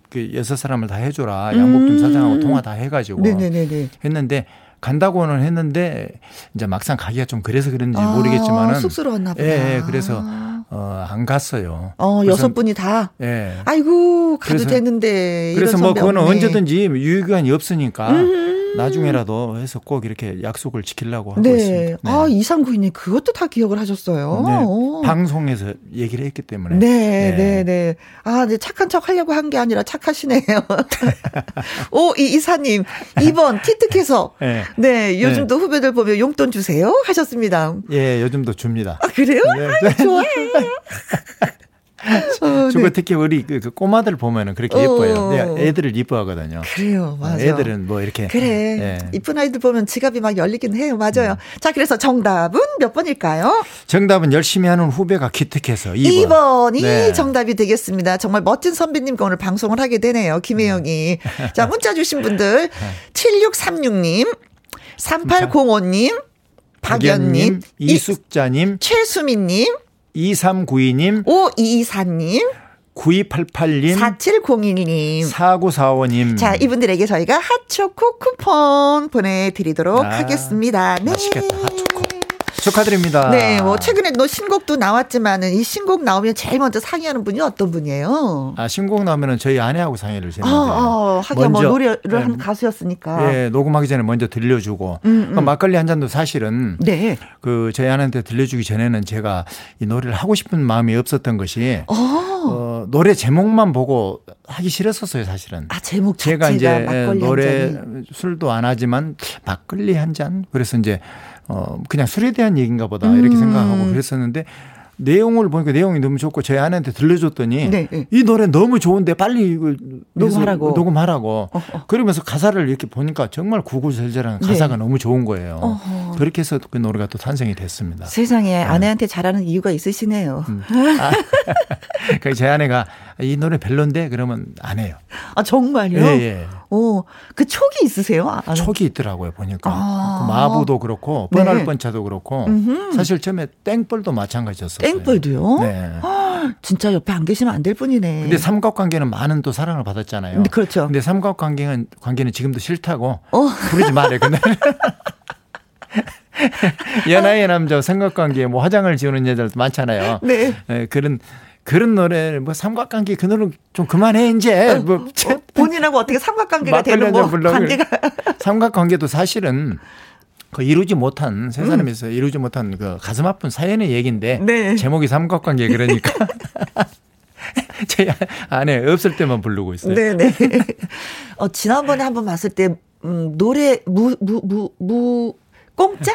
그 여섯 사람을 다 해줘라 양복점 음. 사장하고 통화 다 해가지고 네네네네. 했는데 간다고는 했는데 이제 막상 가기가 좀 그래서 그런지 아, 모르겠지만은 쑥스러웠나 보다. 예, 예 그래서 어, 안 갔어요. 어, 여섯 분이 다. 예. 아이고 가도 그래서, 되는데. 그래서 뭐 그거는 없네. 언제든지 유효기간이 없으니까. 음흠. 나중에라도 해서 꼭 이렇게 약속을 지키려고 하고 네. 있습니다. 네. 아, 이상구이님 그것도 다 기억을 하셨어요. 네. 방송에서 얘기를 했기 때문에. 네, 네, 네. 네. 아, 네, 착한 척 하려고 한 게 아니라 착하시네요. 오, 이 이사님, 2번 티특해서. 네. 네, 요즘도 네. 후배들 보면 용돈 주세요 하셨습니다. 예, 요즘도 줍니다. 아, 그래요? 네. 아, 좋아해. 어, 주고 네. 특히 우리 그, 그 꼬마들 보면은 그렇게 예뻐요. 어. 애들을 이뻐하거든요. 그래요, 맞아. 애들은 뭐 이렇게 그래 예. 이쁜 아이들 보면 지갑이 막 열리긴 해요, 맞아요. 음. 자, 그래서 정답은 몇 번일까요? 정답은 열심히 하는 후배가 기특해서 2번. 2번이 네. 정답이 되겠습니다. 정말 멋진 선배님과 오늘 방송을 하게 되네요, 김혜영이. 음. 자, 문자 주신 분들 7636님, 3805님, 박연님, 이숙자님, 최수민님. 2392님, 5224님, 9288님, 4701님, 4945님. 자, 이분들에게 저희가 핫초코 쿠폰 보내드리도록 아, 하겠습니다. 네. 맛있겠다. 축하드립니다. 네, 뭐 최근에 너 신곡도 나왔지만은 이 신곡 나오면 제일 먼저 상의하는 분이 어떤 분이에요? 아 신곡 나오면은 저희 아내하고 상의를 했는데. 아, 아 하긴 뭐 노래를 네, 한 가수였으니까. 예, 녹음하기 전에 먼저 들려주고 음, 음. 막걸리 한 잔도 사실은 네. 그 저희 아내한테 들려주기 전에는 제가 이 노래를 하고 싶은 마음이 없었던 것이 어. 어 노래 제목만 보고 하기 싫었었어요 사실은. 아 제목 제가 이제 노래 술도 안 하지만 막걸리 한 잔. 그래서 이제 어, 그냥 술에 대한 얘기인가 보다 이렇게 음. 생각하고 그랬었는데 내용을 보니까 내용이 너무 좋고 저희 아내한테 들려줬더니 네, 네. 이 노래 너무 좋은데 빨리 이걸 녹음하라고 녹음하라고 어, 어. 그러면서 가사를 이렇게 보니까 정말 구구절절한 네. 가사가 너무 좋은 거예요. 어허. 그렇게 해서 그 노래가 또 탄생이 됐습니다. 세상에 네. 아내한테 잘하는 이유가 있으시네요. 음. 아, 그제 아내가 이 노래 별론데 그러면 안 해요. 아 정말요? 예, 예. 오, 그 촉이 있으세요? 아, 촉이 있더라고요 보니까 아. 그 마부도 그렇고 뻔할 네. 뻔차도 그렇고 음흠. 사실 처음에 땡벌도 마찬가지였어요. 땡벌도요? 네. 아, 진짜 옆에 안 계시면 안될 분이네. 근데 삼각관계는 많은 또 사랑을 받았잖아요. 네, 그렇죠. 근데 삼각관계는 관계는 지금도 싫다고 어. 부르지 말래. 근데 연하의 남자 삼각관계에 뭐 화장을 지우는 여자들도 많잖아요. 네. 네 그런 그런 노래를 뭐 삼각관계 그 노래 좀 그만해 이제 어, 뭐 어, 본인하고 어떻게 삼각관계가 되는 뭐 관계가 삼각관계도 사실은 그 이루지 못한 세 사람에서 음. 이루지 못한 그 가슴 아픈 사연의 얘기인데 네. 제목이 삼각관계 그러니까 제 안에 없을 때만 부르고 있어요. 네네. 어, 지난번에 한번 봤을 때 음, 노래 무 무 무무 공짜?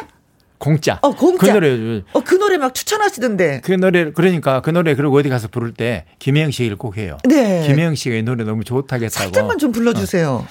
공짜. 어, 공짜. 그 노래. 어, 그 노래 막 추천하시던데. 그 노래, 그러니까 그 노래, 그리고 어디 가서 부를 때 김혜영 씨 얘기를 꼭 해요. 네. 김혜영 씨가 이 노래 너무 좋다고 했다고. 살짝만 좀 불러주세요. 어.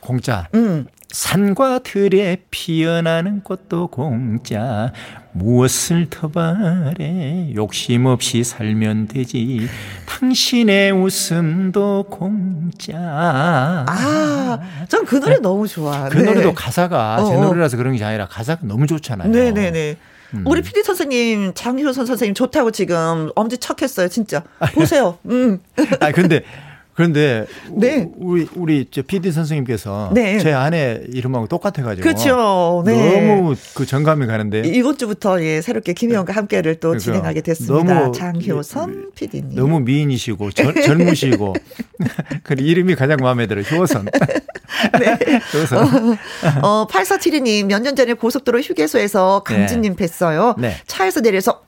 공짜. 음. 산과 들에 피어나는 꽃도 공짜 무엇을 더 바래 욕심 없이 살면 되지 당신의 웃음도 공짜 아전 그 노래 너무 좋아 그 네. 노래도 가사가 제 어, 어. 노래라서 그런 게 아니라 가사가 너무 좋잖아요 네네네 음. 우리 PD 선생님 장효선 선생님 좋다고 지금 엄지 척했어요 진짜 보세요 음. 아 근데 그런데 네. 우리 우리 저 PD 선생님께서 네. 제 아내 이름하고 똑같아가지고 그렇죠. 네. 너무 그 정감이 가는데 이번 주부터 예 새롭게 김희영과 함께를 또 그러니까 진행하게 됐습니다. 장효선 PD님 너무 미인이시고 절, 젊으시고 그 이름이 가장 마음에 들어요. 효선. 네. 효선. 어, 어 8472님 몇 년 전에 고속도로 휴게소에서 강진님 네. 뵀어요. 네. 차에서 내려서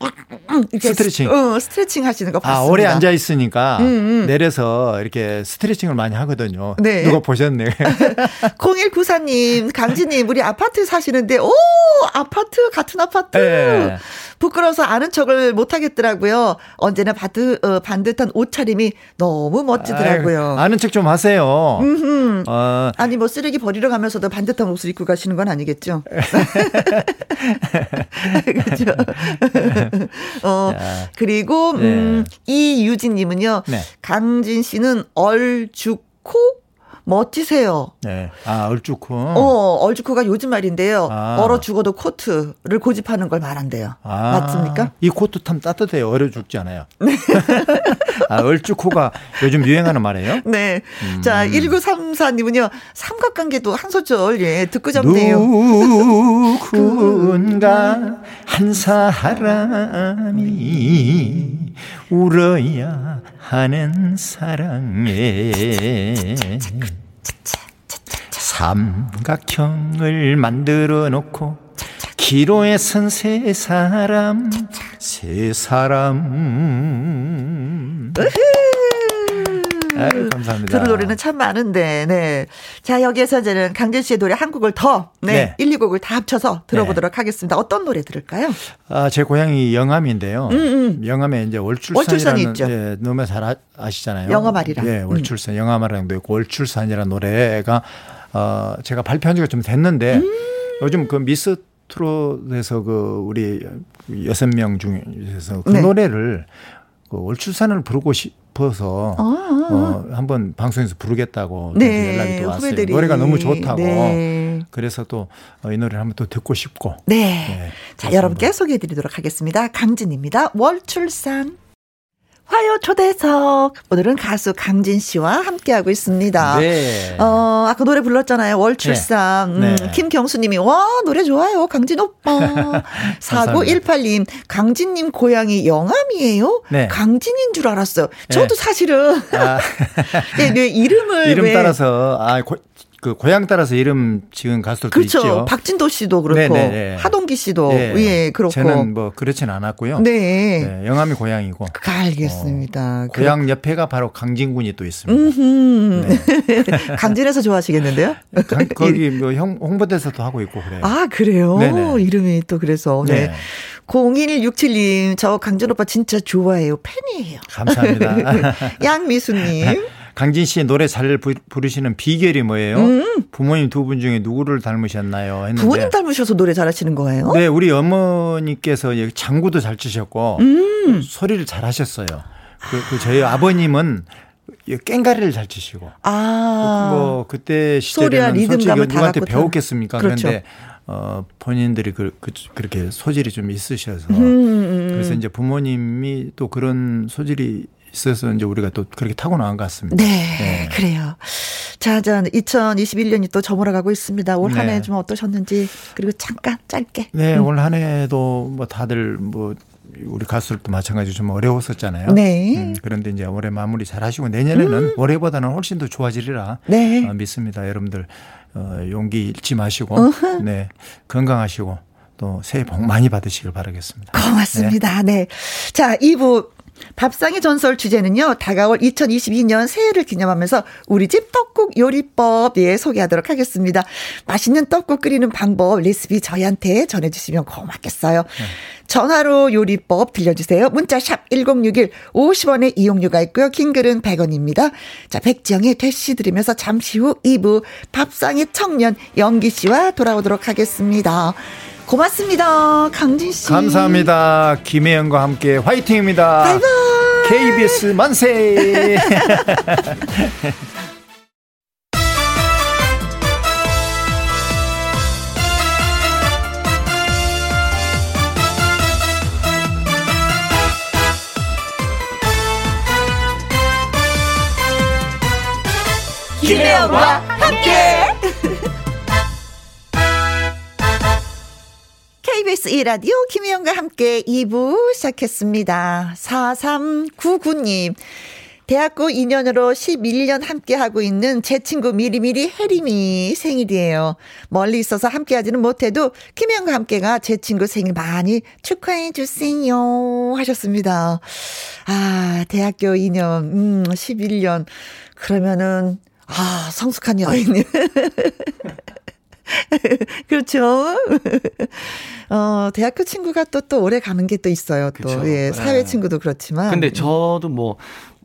스트레칭 어, 스트레칭 하시는 거 봤습니다. 아 오래 앉아 있으니까 음, 음. 내려서 이렇게 이렇게 스트레칭을 많이 하거든요. 네. 누가 보셨네. 0194님, 강진님, 우리 아파트 사시는데, 오! 아파트, 같은 아파트. 네. 부끄러워서 아는 척을 못 하겠더라고요. 언제나 바드, 어, 반듯한 옷차림이 너무 멋지더라고요. 아유, 아는 척 좀 하세요. 어. 아니, 뭐 쓰레기 버리러 가면서도 반듯한 옷을 입고 가시는 건 아니겠죠? 그렇죠. 어, 그리고, 음, 네. 이유진님은요, 네. 강진 씨는 얼죽코 멋지세요. 네. 아, 얼죽코. 어, 얼죽코가 요즘 말인데요. 아. 얼어 죽어도 코트를 고집하는 걸 말한대요. 아. 맞습니까? 이 코트 참 따뜻해요. 얼어 죽지 않아요. 네. 아, 얼죽코가 요즘 유행하는 말이에요? 네. 음. 자, 1934님은요. 삼각관계도 한 소절, 예, 듣고 잡네요. 누군가 한 사람이 울어야 하는 사랑에 삼각형을 만들어 놓고 기로에 선 세 사람 세 사람 아유, 감사합니다. 들을 노래는 참 많은데, 네. 자, 여기에서 이제는 강진 씨의 노래 한 곡을 더, 네. 네. 1, 2곡을 다 합쳐서 들어보도록 네. 하겠습니다. 어떤 노래 들을까요? 아, 제 고향이 영암인데요. 음, 음. 영암에 이제 월출산이라는 있죠. 예, 너무 잘 아, 시잖아요 영암아리랑. 예, 음. 월출산, 음. 영암아리랑도 있고 월출산이라는 노래가 어, 제가 발표한 지가 좀 됐는데 음. 요즘 그 미스 트롯에서 그 우리 여섯 명 중에서 그 네. 노래를 그 월출산을 부르고 싶 어서 아, 아. 어, 한번 방송에서 부르겠다고 네, 연락이 또 왔어요. 후배들이. 노래가 너무 좋다고. 네. 그래서 또이 어, 노래를 한번 또 듣고 싶고. 네. 네 자, 여러분께 소개해 드리도록 하겠습니다. 강진입니다. 월출산. 화요 초대석. 오늘은 가수 강진 씨와 함께하고 있습니다. 네. 어, 아까 노래 불렀잖아요. 월출산. 네. 음, 네. 김경수 님이, 와, 노래 좋아요. 강진 오빠. 4918님, 강진님 고향이 영암이에요? 네. 강진인 줄 알았어요. 저도 네. 사실은. 아. 네, 네, 이름을. 이름 왜. 따라서, 아, 고, 그 고향 따라서 이름 지은 가수들도 그렇죠. 있죠. 박진도 씨도 그렇고 네네네. 네, 네. 하동기 씨도 네. 예 그렇고 저는 뭐 그렇진 않았고요. 네, 네 영암이 고향이고. 그, 알겠습니다. 어, 고향 옆에가 바로 강진군이 또 있습니다. 네. 강진에서 좋아하시겠는데요? 강, 거기 뭐 형, 홍보대사도 하고 있고 그래요. 아 그래요? 네네. 이름이 또 그래서 네. 네. 0167님, 저 강진 오빠 진짜 좋아해요. 팬이에요. 감사합니다. 양미수님. 강진 씨 노래 잘 부르시는 비결이 뭐예요? 음. 부모님 두 분 중에 누구를 닮으셨나요? 했는데 부모님 닮으셔서 노래 잘하시는 거예요? 네, 우리 어머니께서 장구도 잘 치셨고 음. 소리를 잘 하셨어요. 그, 그 저희 아버님은 깽가리를 잘 치시고. 아. 뭐 그때 시절에는 솔직히 누구한테 배웠겠습니까? 그렇죠. 그런데 어 본인들이 그, 그 그렇게 소질이 좀 있으셔서 음, 음, 음. 그래서 이제 부모님이 또 그런 소질이 있어서 이제 우리가 또 그렇게 타고 나온 것 같습니다. 네, 네. 그래요. 자, 자, 2021년이 또 저물어가고 있습니다. 올 한 해좀 네. 어떠셨는지 그리고 잠깐 짧게. 네, 음. 올한 해도 뭐 다들 뭐 우리 가수들도 마찬가지로 좀 어려웠었잖아요. 네. 음, 그런데 이제 올해 마무리 잘 하시고 내년에는 음. 올해보다는 훨씬 더 좋아지리라 네. 어, 믿습니다. 여러분들 어, 용기 잃지 마시고 어흠. 네 건강하시고 또 새해 복 많이 받으시길 바라겠습니다. 고맙습니다. 네. 네. 자, 2부 밥상의 전설 주제는요, 다가올 2022년 새해를 기념하면서 우리 집 떡국 요리법, 예, 소개하도록 하겠습니다. 맛있는 떡국 끓이는 방법, 레시피 저희한테 전해주시면 고맙겠어요. 네. 전화로 요리법 들려주세요. 문자샵 1061 50원의 이용료가 있고요. 킹글은 100원입니다. 자, 백지영의 대시 들으면서 잠시 후 2부 밥상의 청년 영기 씨와 돌아오도록 하겠습니다. 고맙습니다. 강진 씨. 감사합니다. 김혜영과 함께 화이팅입니다. 바이바이. KBS 만세. 김혜영과 함께. KBS 1라디오 김혜영과 함께 2부 시작했습니다. 4399님. 대학교 2년으로 11년 함께 하고 있는 제 친구 미리미리 혜림이 생일이에요. 멀리 있어서 함께 하지는 못해도 김혜영과 함께가 제 친구 생일 많이 축하해 주세요. 하셨습니다. 아, 대학교 2년, 음, 11년. 그러면은, 아, 성숙한 여인님. 그렇죠. 어, 대학교 친구가 또, 또 오래 가는 게 또 있어요. 또, 그렇죠. 예, 사회 네. 친구도 그렇지만. 근데 저도 뭐,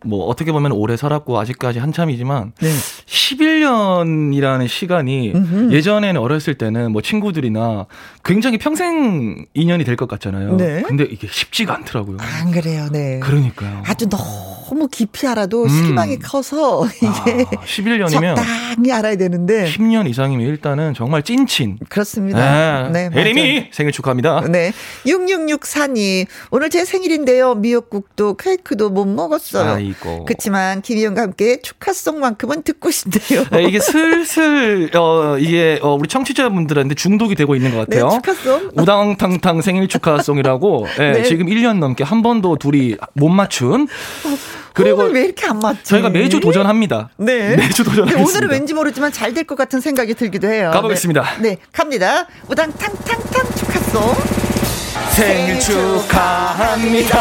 뭐 어떻게 보면 오래 살았고 아직까지 한참이지만 네. 11년이라는 시간이 음흠. 예전에는 어렸을 때는 뭐 친구들이나 굉장히 평생 인연이 될 것 같잖아요. 네. 근데 이게 쉽지가 않더라고요. 안 그래요. 네. 그러니까요. 아주 너무 깊이 알아도 음. 실망이 커서 이게 아, 11년이면 적당히 알아야 되는데 10년 이상이면 일단은 정말 찐친. 그렇습니다. 네. 네 혜림이 생일 축하합니다. 네. 6664님 오늘 제 생일인데요. 미역국도 케이크도 못 먹었어요. 아이 고. 그렇지만 김희영과 함께 축하송만큼은 듣고 싶네요. 네, 이게 슬슬 어 이게 어, 우리 청취자분들한테 중독이 되고 있는 것 네, 같아요. 네, 축하송. 우당탕탕 생일 축하송이라고 네, 네. 지금 1년 넘게 한 번도 둘이 못 맞춘. 그리고 왜 이렇게 안 맞지? 저희가 매주 도전합니다. 네. 매주 도전하겠습니다. 오늘은 왠지 모르지만 잘 될 것 같은 생각이 들기도 해요. 가보겠습니다. 네, 네 갑니다. 우당탕탕탕 축하송. 생일 축하합니다.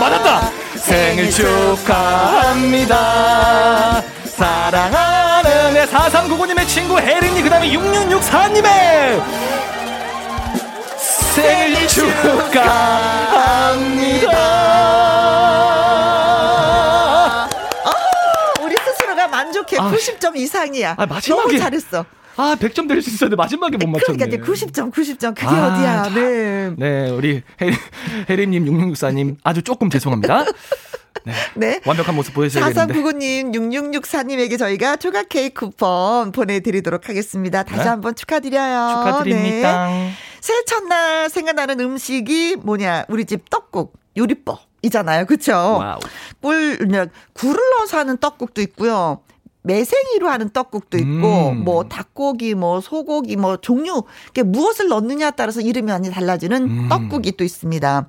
맞았다. 생일 축하합니다. 사랑하는 내 4399님의 친구 혜린이 그 다음에 6664님의 생일 축하합니다. 아, 우리 스스로가 만족해. 아, 90점 이상이야. 아, 마지막에. 너무 잘했어. 아, 100점 드릴 수 있었는데 마지막에 못 맞췄네. 그러니까 90점, 90점. 그게 아, 어디야. 네. 네, 우리 혜리, 님 6664님 아주 조금 죄송합니다. 네. 네. 완벽한 모습 보여주셔야겠는데. 4399님, 6664님에게 저희가 초각 케이크 쿠폰 보내드리도록 하겠습니다. 다시 네. 한번 축하드려요. 축하드립니다. 네. 새해 첫날 생각나는 음식이 뭐냐. 우리 집 떡국, 요리법. 이잖아요. 그쵸? wow. 꿀, 굴을 넣어서 하는 떡국도 있고요. 매생이로 하는 떡국도 있고 음. 뭐 닭고기 뭐 소고기 뭐 종류 게 무엇을 넣느냐에 따라서 이름이 많이 달라지는 음. 떡국이 또 있습니다.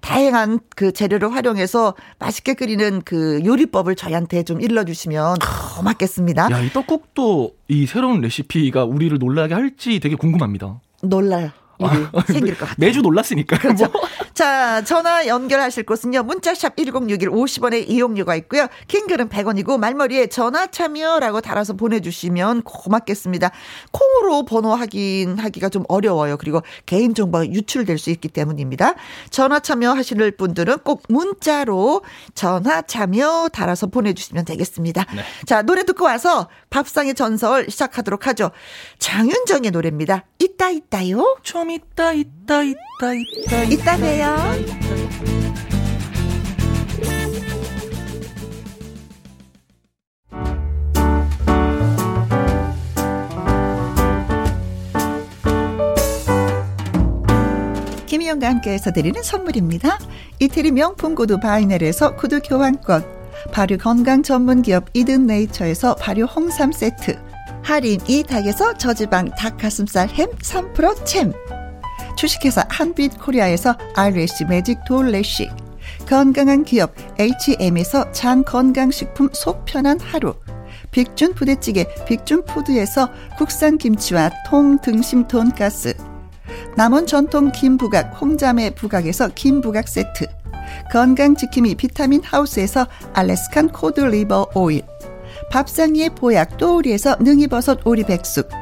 다양한 그 재료를 활용해서 맛있게 끓이는 그 요리법을 저희한테 좀 일러 주시면 고맙겠습니다. 야, 이 떡국도 이 새로운 레시피가 우리를 놀라게 할지 되게 궁금합니다. 놀라요. 아, 생길 것 같아요. 매주 놀랐으니까. 그렇죠. 뭐. 자, 전화 연결하실 곳은요. 문자샵 1061 50원의 이용료가 있고요. 킹글은 100원이고 말머리에 전화 참여라고 달아서 보내주시면 고맙겠습니다. 콩으로 번호 확인 하기가 좀 어려워요. 그리고 개인정보가 유출될 수 있기 때문입니다. 전화 참여하실 분들은 꼭 문자로 전화 참여 달아서 보내주시면 되겠습니다. 네. 자, 노래 듣고 와서 밥상의 전설 시작하도록 하죠. 장윤정의 노래입니다. 있다, 있다요. 좀 있다, 있다, 있다, 있다. 이따 봬요. 김희영과 함께해서 드리는 선물입니다. 이태리 명품 구두 바이넬에서 구두 교환권, 발효 건강 전문 기업 이든 네이처에서 발효 홍삼 세트, 할인 이 닭에서 저지방 닭가슴살 햄 3% 챔, 주식회사 한빛코리아에서 RS 매직 돌래쉬 건강한 기업 H&M에서 장건강식품 속편한 하루. 빅준 부대찌개 빅준푸드에서 국산 김치와 통등심 돈가스. 남원 전통 김부각 홍자매 부각에서 김부각 세트. 건강지킴이 비타민 하우스에서 Alaskan cod liver oil. 밥상위의 보약 또우리에서 능이버섯 오리백숙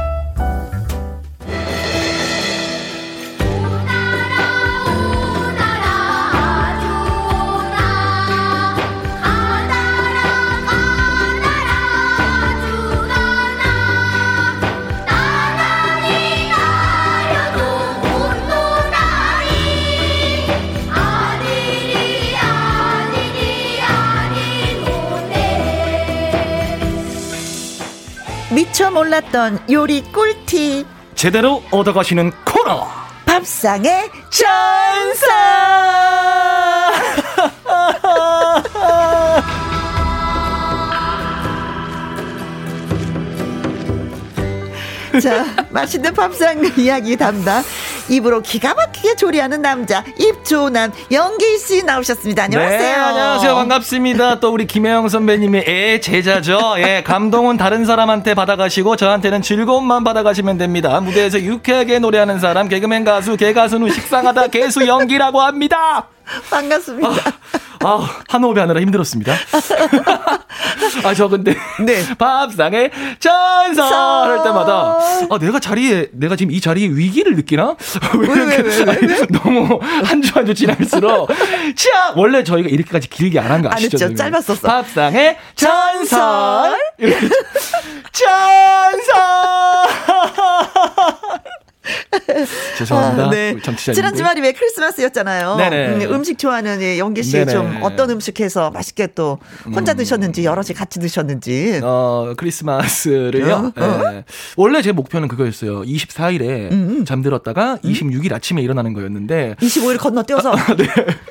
미처 몰랐던 요리 꿀팁. 제대로 얻어가시는 코너. 밥상의 전설! 자 맛있는 밥상 이야기 담당 입으로 기가 막히게 조리하는 남자 입조남 영기 씨 나오셨습니다. 안녕하세요. 네, 안녕하세요. 반갑습니다. 또 우리 김혜영 선배님의 애 제자죠. 예, 감동은 다른 사람한테 받아가시고 저한테는 즐거움만 받아가시면 됩니다. 무대에서 유쾌하게 노래하는 사람 개그맨 가수 개가수는 식상하다 개수 연기라고 합니다. 반갑습니다. 아, 아, 한 호흡이 하느라 힘들었습니다. 아, 저 근데. 네. 밥상의 전설 할 때마다. 아, 내가 자리에, 내가 지금 이 자리에 위기를 느끼나? 왜, 왜, 왜, 왜, 왜? 너무 한 주 한 주 지날수록. 자! 원래 저희가 이렇게까지 길게 안 한 거 아시죠? 아니죠. 짧았었어. 밥상의 전설! 전설! 죄송합니다. 아, 네. 지난 주말이 왜 크리스마스였잖아요. 네네. 음, 식 좋아하는 예, 영기 씨 좀 어떤 음식 해서 맛있게 또 혼자 음. 드셨는지 여럿이 같이 드셨는지. 어 크리스마스를요. 어? 어? 네. 원래 제 목표는 그거였어요. 24일에 음, 음. 잠들었다가 26일 아침에 일어나는 거였는데 25일 건너뛰어서 네.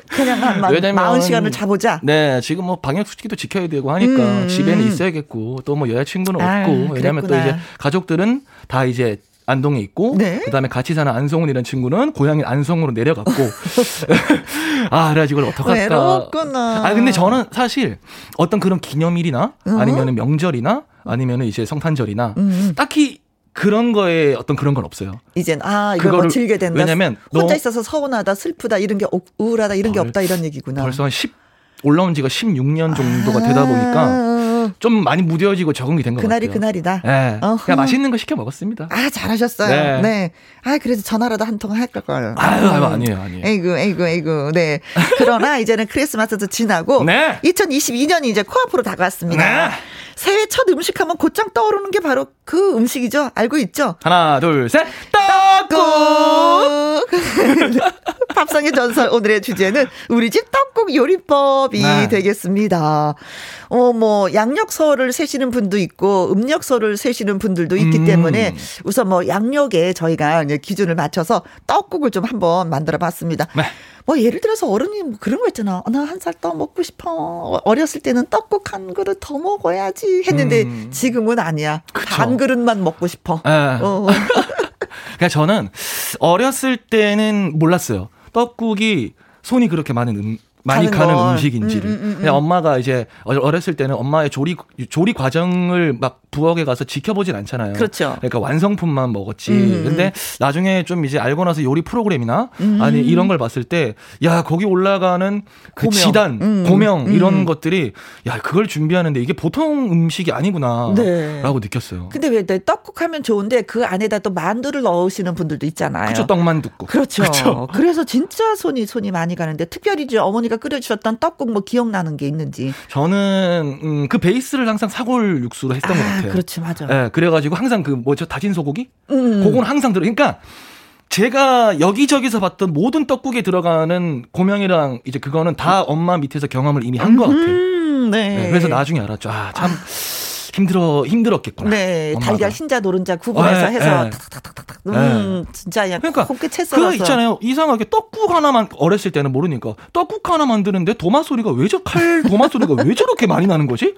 그냥 한 왜냐면, 40시간을 자보자. 네, 지금 뭐 방역 수칙도 지켜야 되고 하니까 음. 집에는 있어야겠고 또 뭐 여자친구는 아, 없고 왜냐면 또 이제 가족들은 다 이제 안동에 있고 네? 그다음에 같이 사는 안성훈이라는 친구는 고향인 안성으로 내려갔고 아 그래가지고 이걸 어떡할까 외롭구나. 아 근데 저는 사실 어떤 그런 기념일이나 어? 아니면은 명절이나 아니면은 이제 성탄절이나 음. 딱히 그런 거에 어떤 그런 건 없어요. 이젠 아 이걸 뭐 즐게 된다. 왜냐면 혼자 있어서 서운하다, 슬프다 이런 게 우울하다 이런 게 없다 이런 얘기구나. 벌써 한 10 올라온 지가 16년 정도가 되다 보니까 아. 좀 많이 무뎌지고 적응이 된 것 같아요. 그날이 그날이다. 네. 어허. 그냥 맛있는 거 시켜 먹었습니다. 아 잘하셨어요. 네. 네. 아 그래도 전화라도 한 통 할걸 거요. 아유, 아유 아니에요 아니에요. 에이구 에이구 에이구. 네. 그러나 이제는 크리스마스도 지나고 네. 2022년이 이제 코앞으로 다가왔습니다. 네. 새해 첫 음식 하면 곧장 떠오르는 게 바로 그 음식이죠. 알고 있죠? 하나 둘 셋. 떡국. 밥상의 전설 오늘의 주제는 우리 집 떡국 요리법이 네. 되겠습니다. 어, 뭐, 양력서를 세시는 분도 있고, 음력서를 세시는 분들도 있기 음. 때문에 우선 뭐, 양력에 저희가 기준을 맞춰서 떡국을 좀 한번 만들어 봤습니다. 네. 뭐, 예를 들어서 어른이 뭐 그런 거 있잖아. 나한 살 더 먹고 싶어. 어렸을 때는 떡국 한 그릇 더 먹어야지 했는데 음. 지금은 아니야. 그쵸. 반 그릇만 먹고 싶어. 네. 어. 그러니까 저는 어렸을 때는 몰랐어요. 떡국이 손이 그렇게 많은 음, 많이 가는 건. 음식인지를. 음, 음, 음, 음. 엄마가 이제 어렸을 때는 엄마의 조리 조리 과정을 막 부엌에 가서 지켜보진 않잖아요. 그렇죠. 그러니까 완성품만 먹었지. 음. 근데 나중에 좀 이제 알고 나서 요리 프로그램이나 아니 이런 걸 봤을 때 야 거기 올라가는 그 고명. 지단, 고명 이런 것들이 야 그걸 준비하는데 이게 보통 음식이 아니구나라고 네. 느꼈어요. 근데 왜 떡국 하면 좋은데 그 안에다 또 만두를 넣으시는 분들도 있잖아요. 그렇죠, 떡만두국. 그렇죠. 그렇죠. 그래서 진짜 손이 손이 많이 가는데 특별히 이제 어머니 어머니가 끓여주셨던 떡국 뭐 기억나는 게 있는지. 저는 음, 그 베이스를 항상 사골 육수로 했던 아, 것 같아요. 그렇지 맞아. 네, 그래가지고 항상 그 뭐죠 다진 소고기? 음. 그건 항상 들어. 그러니까 제가 여기저기서 봤던 모든 떡국에 들어가는 고명이랑 이제 그거는 다 엄마 밑에서 경험을 이미 한 것 같아요. 네. 네. 그래서 나중에 알았죠. 아, 참. 아. 힘들어 힘들었겠구나. 네, 엄마가. 달걀 흰자 노른자 구분해서 네, 해서 네. 탁탁탁탁탁. 음, 네. 진짜 그냥 그러니까 곱게 채 썰어서. 그 있잖아요. 이상하게 떡국 하나만 어렸을 때는 모르니까 떡국 하나 만드는데 도마 소리가 왜 저 칼 도마 소리가 왜 저렇게 많이 나는 거지?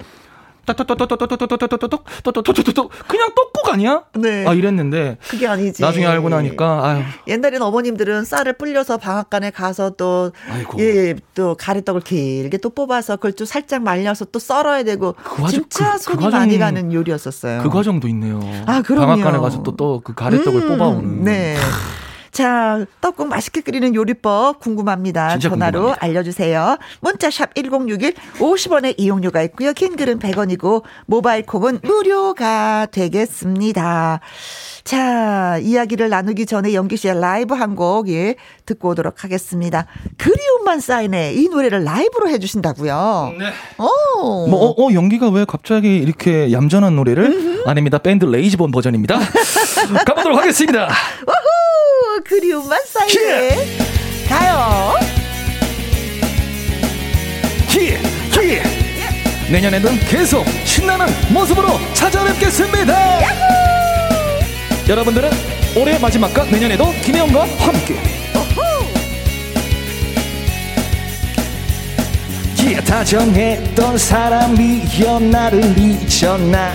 떡떡떡떡떡떡떡떡떡떡떡떡떡떡떡떡 그냥 떡국 아니야? 네. 아 이랬는데 그게 아니지. 나중에 알고 나니까 아유. 옛날에는 어머님들은 쌀을 불려서 방앗간에 가서 또 예, 또 가래떡을 길게 또 뽑아서 그걸 또 살짝 말려서 또 썰어야 되고 그 진짜 그, 손이 그 과정, 많이 가는 요리였었어요. 그 과정도 있네요. 아 그럼요. 방앗간에 가서 또 또 그 가래떡을 음, 뽑아오는. 네. 자, 떡국 맛있게 끓이는 요리법 궁금합니다. 전화로 궁금합니다. 알려주세요. 문자샵 1061 50원의 이용료가 있고요. 긴 글은 100원이고 모바일 콩은 무료가 되겠습니다. 자, 이야기를 나누기 전에 영기 씨의 라이브 한 곡, 예, 듣고 오도록 하겠습니다. 그리움만 쌓이네. 이 노래를 라이브로 해주신다고요? 네. 오. 뭐, 어, 어, 영기가 왜 갑자기 이렇게 얌전한 노래를? 음흠. 아닙니다. 밴드 레이지본 버전입니다. 가보도록 하겠습니다. 우후! 그리움만 쌓이네. 가요. 히, 히. 내년에는 계속 신나는 모습으로 찾아뵙겠습니다. 야호! 여러분들은 올해 마지막과 내년에도 김혜영과 함께 다정했던 사람이여 나를 잊었나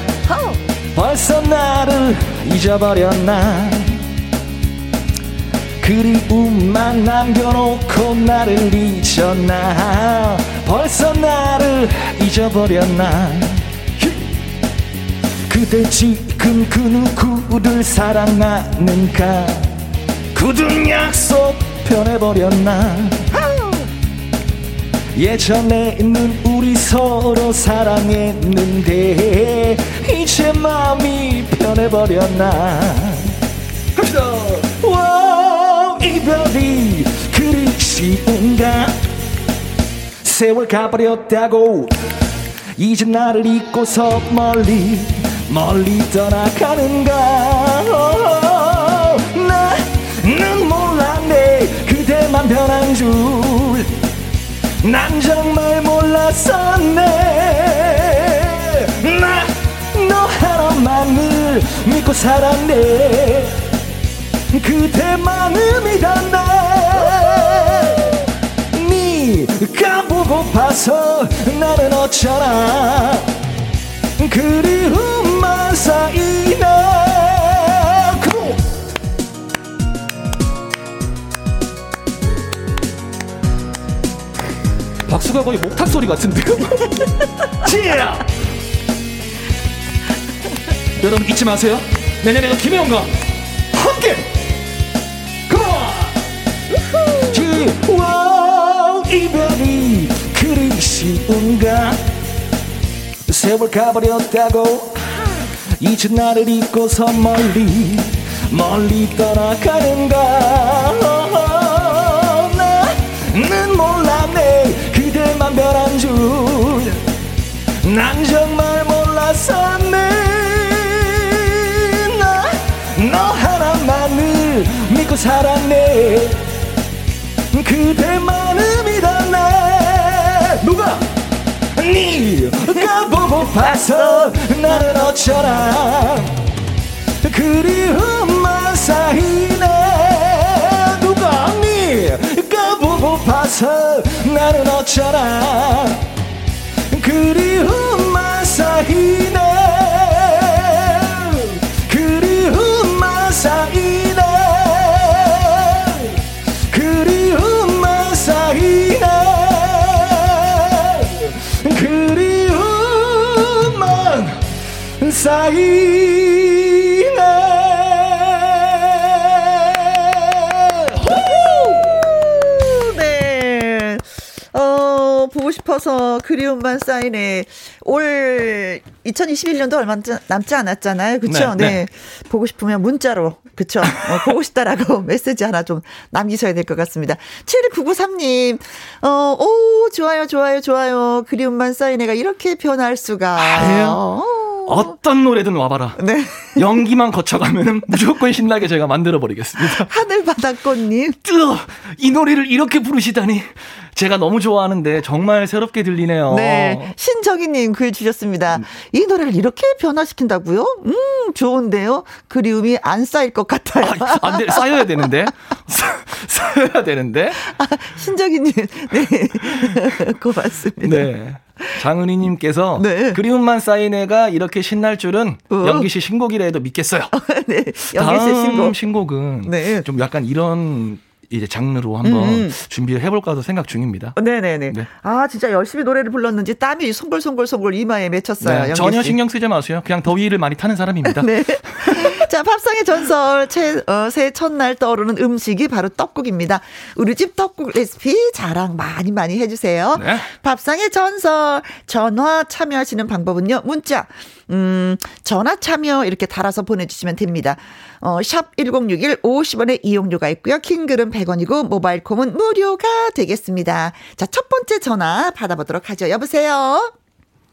벌써 나를 잊어버렸나 그리움만 남겨놓고 나를 잊었나? 벌써 나를 잊어버렸나? 그대 지금 그 누구를 사랑하는가? 굳은 약속 변해버렸나? 예전에는 우리 서로 사랑했는데 이제 마음이 변해버렸나 쉬운가? 세월 가버렸다고 이제 나를 잊고서 멀리 멀리 떠나가는가? 나는 몰랐네. 그대만 변한 줄 난 정말 몰랐었네. 나 너 하나만을 믿고 살았네. 그대 마음이 닿네 네가 보고파서 나는 어쩌나. 그리움만 쌓이네 박수가 거의 목탁 소리 같은데요? 여러분 잊지 마세요. 내년에는 김혜영과 세월 가버렸다고. 이제 나를 잊고서 멀리 멀리 떠나가는가. 나는 몰랐네. 그대만 변한 줄 난 정말 몰랐었네. 나너 하나만을 믿고 살았네. 그대만을 믿었네. 누가? 네가 보고파서 나는 어쩌나. 그리움만 쌓이네. 누가 네가 보고파서 나는 어쩌나. 그리움만 쌓이네 쌓이네 네. 어, 보고 싶어서 그리움만 쌓이네. 올 2021년도 얼마 남지 않았잖아요. 그쵸? 네. 네. 네. 보고 싶으면 문자로, 그쵸? 어, 보고 싶다라고 메시지 하나 좀 남기셔야 될 것 같습니다. 7993님, 어, 오, 좋아요, 좋아요, 좋아요. 그리움만 쌓이네가 이렇게 변할 수가. 아유. 어. 어떤 노래든 와봐라. 네. 연기만 거쳐가면 무조건 신나게 제가 만들어버리겠습니다. 하늘바닷꽃님. 뜨어! 이 노래를 이렇게 부르시다니. 제가 너무 좋아하는데 정말 새롭게 들리네요. 네. 신정희님 글 주셨습니다. 이 노래를 이렇게 변화시킨다고요? 음, 좋은데요? 그리움이 안 쌓일 것 같아요. 아, 안 돼, 쌓여야 되는데? 쌓여야 되는데? 아, 신정희님, 네. 고맙습니다. 네. 장은희님께서 네. 그리움만 쌓인 애가 이렇게 신날 줄은 어. 연기 씨 신곡이라 해도 믿겠어요. 네. 연기 씨 신곡. 신곡은 네. 좀 약간 이런 이제 장르로 한번 음. 준비를 해볼까 도 생각 중입니다. 네네네. 네. 아 진짜 열심히 노래를 불렀는지 땀이 송골송골송골 이마에 맺혔어요. 네, 전혀 신경 쓰지 마세요. 그냥 더위를 많이 타는 사람입니다. 네. 자 밥상의 전설 새, 어, 새 첫날 떠오르는 음식이 바로 떡국입니다. 우리 집 떡국 레시피 자랑 많이 많이 해주세요. 네. 밥상의 전설 전화 참여하시는 방법은요. 문자 음, 전화 참여 이렇게 달아서 보내주시면 됩니다. 어, 샵 1061 50원의 이용료가 있고요. 킹글은 100원이고 모바일 콤은 무료가 되겠습니다. 자, 첫 번째 전화 받아보도록 하죠. 여보세요?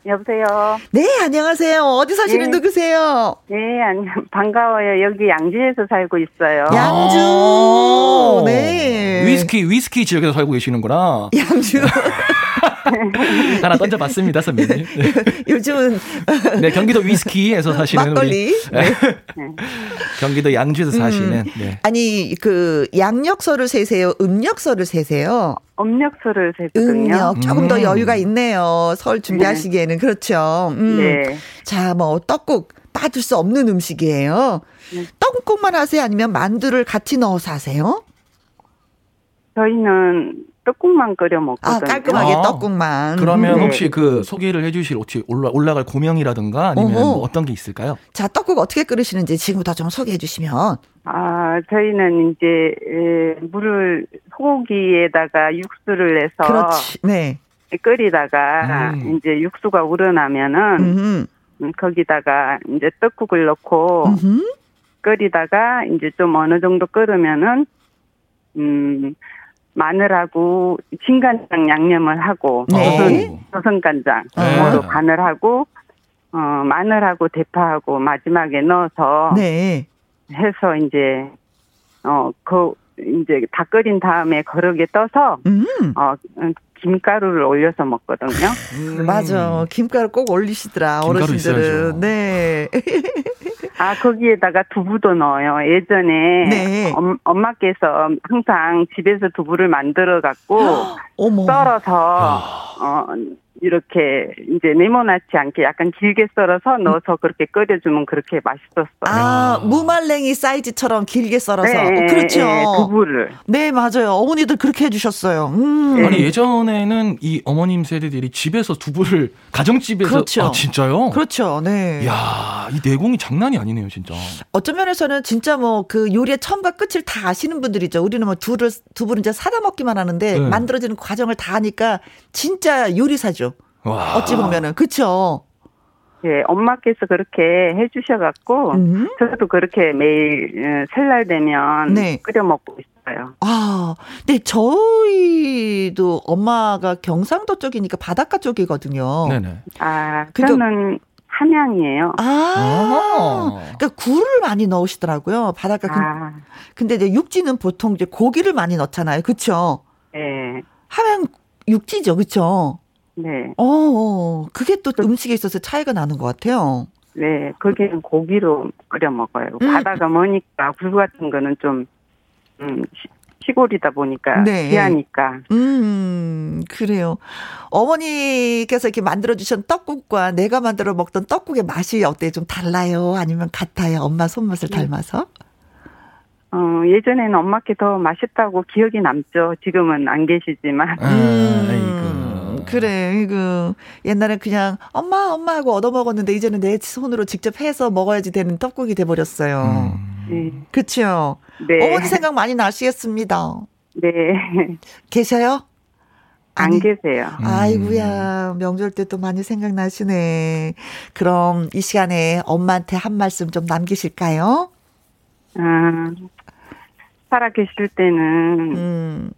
여보세요. 네, 안녕하세요. 어디 사시는 네. 누구세요? 네, 안녕. 반가워요. 여기 양주에서 살고 있어요. 양주. 아~ 네. 위스키, 위스키 지역에서 살고 계시는구나. 양주. 하나 던져봤습니다, 선배님. 네. 요즘은. 네, 경기도 위스키에서 사시는. 막걸리. 우리, 네. 네. 경기도 양주에서 사시는. 음. 네. 아니, 그, 양력서를 세세요? 음력서를 세세요? 음력서를 세거든요. 음력. 조금 더 음. 여유가 있네요. 설 준비하시기에는. 네. 그렇죠. 음. 네. 자, 뭐, 떡국. 빠질 수 없는 음식이에요. 네. 떡국만 하세요? 아니면 만두를 같이 넣어서 하세요? 저희는 떡국만 끓여 먹거든요. 아, 깔끔하게 아, 떡국만. 그러면 네. 혹시 그 소개를 해주실 혹시 올라, 올라갈 고명이라든가 아니면 뭐 어떤 게 있을까요? 자, 떡국 어떻게 끓이시는지 지금부터 좀 소개해 주시면. 아, 저희는 이제 에, 물을 소고기에다가 육수를 내서 그렇지. 네. 끓이다가 음. 이제 육수가 우러나면은 음 거기다가 이제 떡국을 넣고 음흠. 끓이다가 이제 좀 어느 정도 끓으면은 음 마늘하고 진간장 양념을 하고 네. 조선 조선 간장 으로 네. 간을 하고 어 마늘하고 대파하고 마지막에 넣어서 네. 해서 이제 어그 이제 다 끓인 다음에 거르게 떠서 음. 어 김가루를 올려서 먹거든요. 음. 맞아. 김가루 꼭 올리시더라. 어르신들은. 네. 아, 거기에다가 두부도 넣어요. 예전에 네. 엄, 엄마께서 항상 집에서 두부를 만들어 갖고 썰어서 어 이렇게 이제 네모나지 않게 약간 길게 썰어서 넣어서 그렇게 끓여주면 그렇게 맛있었어요. 아, 무말랭이 사이즈처럼 길게 썰어서. 네, 어, 그렇죠. 네, 두부를. 네, 맞아요. 어머니들 그렇게 해주셨어요. 음. 네. 아니, 예전에는 이 어머님 세대들이 집에서 두부를, 가정집에서. 그렇죠. 아, 진짜요? 그렇죠. 네. 야 이 내공이 장난이 아니네요, 진짜. 어떤 면에서는 진짜 뭐 그 요리의 처음과 끝을 다 아시는 분들이죠. 우리는 뭐 두를, 두부를 이제 사다 먹기만 하는데 네. 만들어지는 과정을 다 하니까 진짜 요리사죠. 와. 어찌 보면은 그쵸? 예, 엄마께서 그렇게 해주셔갖고 음. 저도 그렇게 매일 어, 설날 되면 네. 끓여 먹고 있어요. 아, 네 저희도 엄마가 경상도 쪽이니까 바닷가 쪽이거든요. 네네. 아, 저는 함양이에요. 아, 그러니까 굴을 많이 넣으시더라고요. 바닷가. 아. 근데 이제 육지는 보통 이제 고기를 많이 넣잖아요. 그렇죠? 네. 함양 육지죠, 그렇죠? 네. 어, 어, 그게 또 음식에 있어서 차이가 나는 것 같아요. 네, 거기는 고기로 끓여 먹어요. 음. 바다가 머니까 굴 같은 거는 좀 음, 시골이다 보니까 네. 귀하니까. 음, 그래요. 어머니께서 이렇게 만들어 주신 떡국과 내가 만들어 먹던 떡국의 맛이 어때? 좀 달라요? 아니면 같아요? 엄마 손맛을 네. 닮아서? 어, 예전에는 엄마께 더 맛있다고 기억이 남죠. 지금은 안 계시지만. 음. 그래, 그 옛날에 그냥 엄마 엄마 하고 얻어 먹었는데 이제는 내 손으로 직접 해서 먹어야지 되는 떡국이 돼 버렸어요. 음. 네. 그렇죠. 네. 어머니 생각 많이 나시겠습니다. 네. 계셔요? 안 아니, 계세요. 아이구야 명절 때 또 많이 생각나시네. 그럼 이 시간에 엄마한테 한 말씀 좀 남기실까요? 아, 살아 계실 때는 음.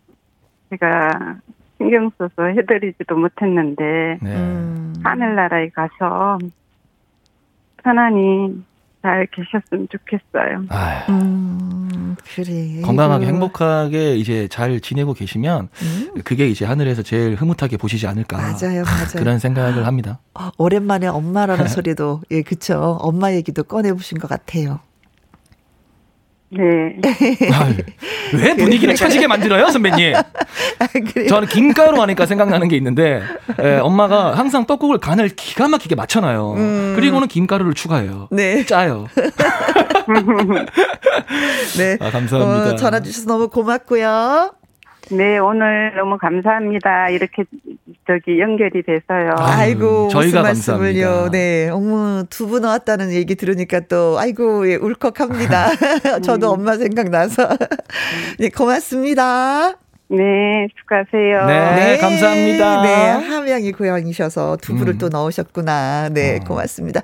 제가 신경 써서 해드리지도 못했는데 네. 음. 하늘나라에 가서 편안히 잘 계셨으면 좋겠어요. 음, 그래. 건강하게 행복하게 이제 잘 지내고 계시면 음. 그게 이제 하늘에서 제일 흐뭇하게 보시지 않을까. 맞아요, 맞아요. 그런 생각을 합니다. 어, 오랜만에 엄마라는 소리도 예, 그쵸. 엄마 얘기도 꺼내 보신 것 같아요. 네. 아유, 왜 분위기를 처지게 만들어요, 선배님? 아, 저는 김가루 하니까 생각나는 게 있는데, 예, 엄마가 항상 떡국을 간을 기가 막히게 맞춰놔요. 음. 그리고는 김가루를 추가해요. 네. 짜요. 네. 아, 감사합니다. 어, 전화 주셔서 너무 고맙고요. 네, 오늘 너무 감사합니다. 이렇게 저기 연결이 돼서요. 아이고, 저희가 무슨 말씀을요. 감사합니다. 네, 어머 두분 나왔다는 얘기 들으니까 또 아이고 예, 울컥합니다. 저도 음. 엄마 생각나서. 네, 고맙습니다. 네, 수고하세요. 네, 네, 감사합니다. 네, 함양이 고향이셔서 두부를 음. 또 넣으셨구나. 네, 어. 고맙습니다.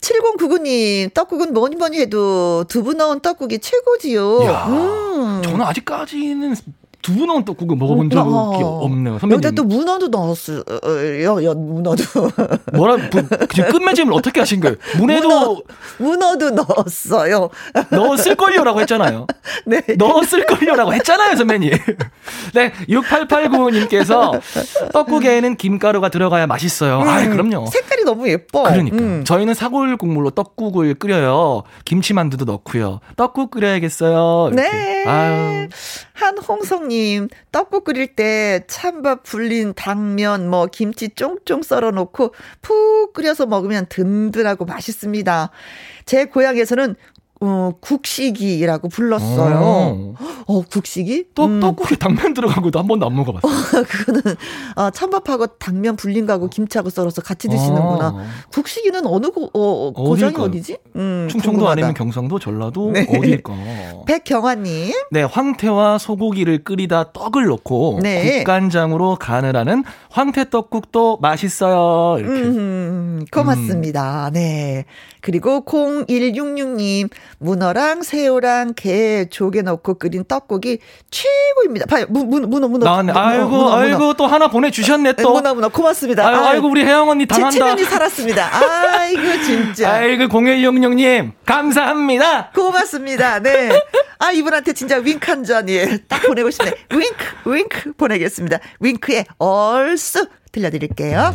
7099님, 떡국은 뭐니 뭐니 해도 두부 넣은 떡국이 최고지요. 야, 음. 저는 아직까지는 두부 넣은 떡국을 먹어본 적이 어. 없네요. 선배님. 여기다 또 문어도 넣었어요. 야, 문어도. 뭐라, 그, 끝맺음을 어떻게 하신 거예요? 문에도. 문어, 도 넣었어요. 넣었을 걸요라고 했잖아요. 네. 넣었을 걸요라고 했잖아요, 선배님. 네, 6889님께서 떡국에는 김가루가 들어가야 맛있어요. 음, 아 그럼요. 색깔이 너무 예뻐. 그러니까. 음. 저희는 사골 국물로 떡국을 끓여요. 김치만두도 넣고요. 떡국 끓여야겠어요. 이렇게. 네. 아유. 한홍성 님, 떡국 끓일 때 찬밥 불린 당면, 뭐, 김치 쫑쫑 썰어 놓고 푹 끓여서 먹으면 든든하고 맛있습니다. 제 고향에서는 어, 국식이라고 불렀어요. 어, 어 국식이? 떡, 음. 떡국에 당면 들어간 것도 한 번도 안 먹어봤어 요. 그거는, 어, 찬밥하고 당면 불린 거하고 김치하고 썰어서 같이 드시는구나. 아. 국식이는 어느 고, 어, 어 고장이 어디지? 음, 충청도 궁금하다. 아니면 경상도, 전라도, 네. 어디일까? 백경화님. 네, 황태와 소고기를 끓이다 떡을 넣고 네. 국간장으로 간을 하는 황태 떡국도 맛있어요. 이렇게. 음, 고맙습니다. 음. 네. 그리고 0166님, 문어랑 새우랑 게, 조개 넣고 끓인 떡국이 최고입니다. 봐요, 문, 문, 문어, 문어. 나왔네. 아이고, 문어, 아이고, 문어. 또 하나 보내주셨네, 또. 문어, 문어. 고맙습니다. 아이고, 아이고 우리 혜영 언니 당한다. 최채면이 살았습니다. 아이고, 진짜. 아이고, 0166님, 감사합니다. 고맙습니다. 네. 아, 이분한테 진짜 윙크 한 잔이 딱 보내고 싶네. 윙크, 윙크 보내겠습니다. 윙크의 얼쑤 들려드릴게요.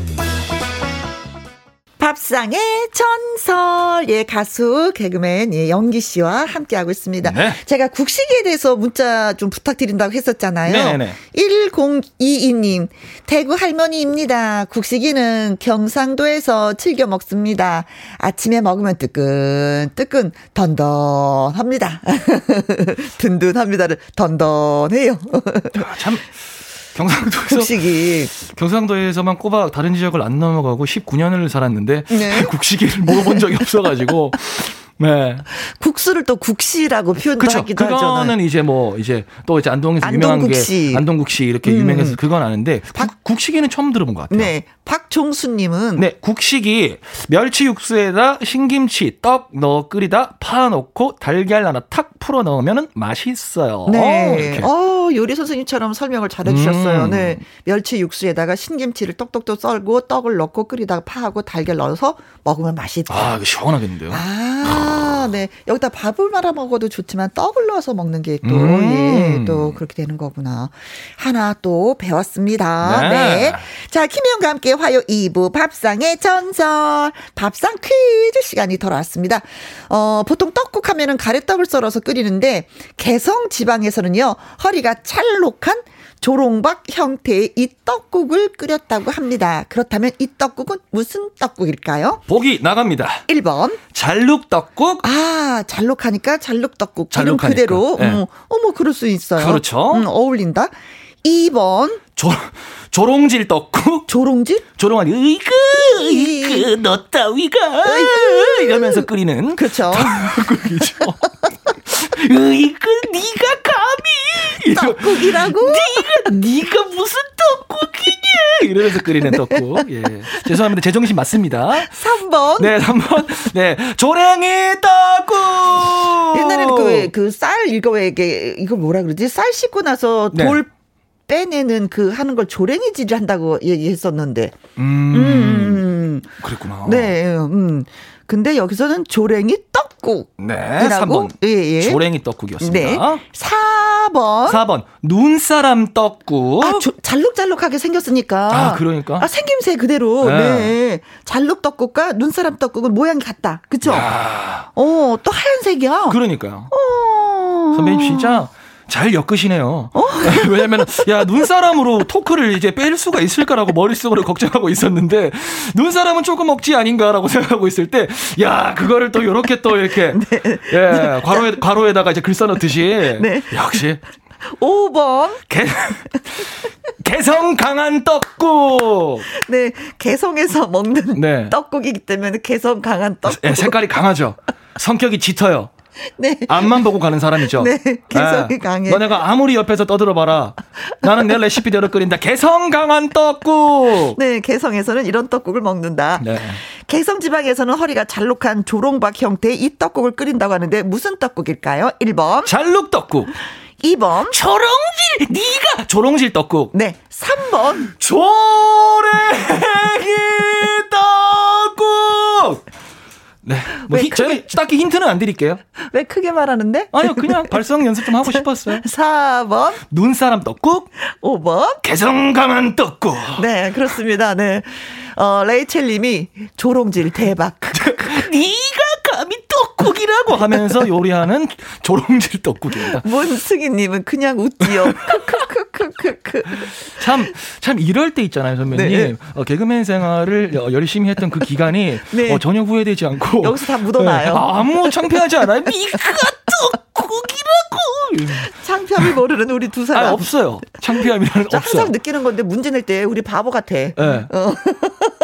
밥상의 전설, 예, 가수, 개그맨, 예, 영기 씨와 함께하고 있습니다. 네. 제가 국식에 대해서 문자 좀 부탁드린다고 했었잖아요. 네네. 1022님, 대구 할머니입니다. 국식이는 경상도에서 즐겨 먹습니다. 아침에 먹으면 뜨끈, 뜨끈, 던던합니다. 든든합니다를 던던해요. 참. 경상도에서 국식이 경상도에서만 꼬박 다른 지역을 안 넘어가고 19년을 살았는데 네. 국식이를 먹어본 적이 없어가지고 네. 국수를 또 국시라고 표현도 그쵸. 하기도 그거는 하잖아요. 그거는 이제 뭐 이제 또 이제 안동에서. 유명한 게 안동국시 이렇게 음. 유명해서 그건 아는데 박, 국식이는 처음 들어본 것 같아요. 네. 박종수님은 네 국식이 멸치 육수에다 신김치 떡 넣어 끓이다 파 넣고 달걀 하나 탁 풀어 넣으면 맛있어요. 네. 어 요리 선생님처럼 설명을 잘해주셨어요. 음. 네. 멸치 육수에다가 신김치를 똑똑똑 썰고 떡을 넣고 끓이다가 파하고 달걀 넣어서 먹으면 맛있다. 아 시원하겠는데요. 아. 아, 네. 여기다 밥을 말아 먹어도 좋지만 떡을 넣어서 먹는 게 또, 음. 예, 또 그렇게 되는 거구나. 하나 또 배웠습니다. 네. 네. 자, 김혜영과 함께 화요 2부 밥상의 전설. 밥상 퀴즈 시간이 돌아왔습니다. 어, 보통 떡국 하면은 가래떡을 썰어서 끓이는데, 개성 지방에서는요, 허리가 찰록한 조롱박 형태의 이 떡국을 끓였다고 합니다. 그렇다면 이 떡국은 무슨 떡국일까요? 보기 나갑니다. 1번. 잘룩떡국. 아, 잘룩하니까 잘룩떡국. 이름 그대로. 네. 어머, 어머, 그럴 수 있어요. 그렇죠. 음, 어울린다. 2번. 조, 조롱질 떡국? 조롱질? 조롱하니, 으이그, 으이그, 너 따위가. 이러면서 끓이는. 그렇죠. 떡국이죠. 으이그, 니가 감히. 떡국이라고? 니가, 니가 무슨 떡국이냐. 이러면서 끓이는 떡국. 예. 죄송합니다. 제 정신 맞습니다. 3번. 네, 3번. 네. 조랭이 떡국. 옛날에는 그, 그 쌀, 이거 왜, 이게, 이거 뭐라 그러지? 쌀 씻고 나서 네. 돌 빼내는 그 하는 걸 조랭이질 한다고 얘기했었는데. 음. 음. 그랬구나. 네. 음. 근데 여기서는 조랭이 떡국. 네. 3번. 예, 예. 조랭이 떡국이었습니다. 네. 4번. 4번. 눈사람 떡국. 아, 조, 잘록잘록하게 생겼으니까. 아, 그러니까. 아, 생김새 그대로. 네. 네. 잘록 떡국과 눈사람 떡국은 모양이 같다. 그쵸? 야. 어, 또 하얀색이야. 그러니까요. 어. 선배님 진짜 잘 엮으시네요. 어? 왜냐면 야 눈사람으로 토크를 이제 뺄 수가 있을까라고 머릿속으로 걱정하고 있었는데 눈사람은 조금 억지 아닌가라고 생각하고 있을 때 야 그거를 또 이렇게 또 이렇게 네. 예 괄호에 괄호에다가 이제 글 써놓듯이 네. 역시 5번. 개, 개성 강한 떡국. 네, 개성에서 먹는 네. 떡국이기 때문에 개성 강한 떡국. 네, 색깔이 강하죠. 성격이 짙어요. 네. 앞만 보고 가는 사람이죠. 네. 개성이 네. 강해. 너네가 아무리 옆에서 떠들어봐라. 나는 내 레시피대로 끓인다. 개성 강한 떡국. 네. 개성에서는 이런 떡국을 먹는다. 네. 개성 지방에서는 허리가 잘록한 조롱박 형태의 이 떡국을 끓인다고 하는데 무슨 떡국일까요? 1번. 잘록 떡국. 2번. 조롱질! 네가 조롱질 떡국. 네. 3번. 조랭이! 네. 뭐 히, 저희 딱히 힌트는 안 드릴게요. 왜 크게 말하는데? 아니요, 그냥 발성 연습 좀 하고 싶었어요. 4번. 눈사람 떡국. 5번. 개성 강한 떡국. 네, 그렇습니다. 네. 어, 레이첼 님이 조롱질 대박. 네가 감히 떡국이라고 하면서 요리하는 조롱질 떡국입니다. 문승희 님은 그냥 웃지요. 크크크크. 참, 참 이럴 때 있잖아요, 선배님. 네. 어, 개그맨 생활을 열심히 했던 그 기간이 네. 어, 전혀 후회되지 않고. 여기서 다 묻어나요. 네. 아무 창피하지 않아요. 니가 떡국이라고. 창피함을 모르는 우리 두 사람. 아, 없어요. 창피함이라는 없어요. 항상 느끼는 건데 문제 낼 때 우리 바보 같아. 네. 어.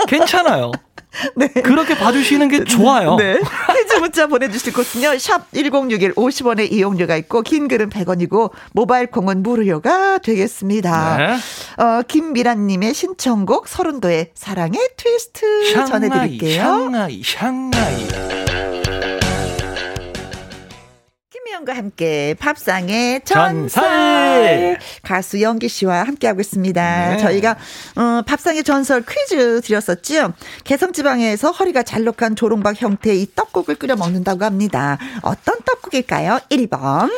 괜찮아요. 네. 그렇게 봐주시는 게 좋아요. 네. 해지 문자 보내주실 곳은요. 샵 1061 50원의 이용료가 있고 긴 글은 100원이고 모바일 콩은 무료가 되겠습니다. 네. 어, 김미란님의 신청곡 설운도의 사랑의 트위스트 샹하이, 전해드릴게요. 샹하이 샹하이 김희영과 함께 밥상의 전설, 전설. 가수 영기 씨와 함께하고 있습니다. 네. 저희가 어, 밥상의 전설 퀴즈 드렸었죠. 개성지방에서 허리가 잘록한 조롱박 형태의 이 떡국을 끓여 먹는다고 합니다. 어떤 떡국일까요? 1번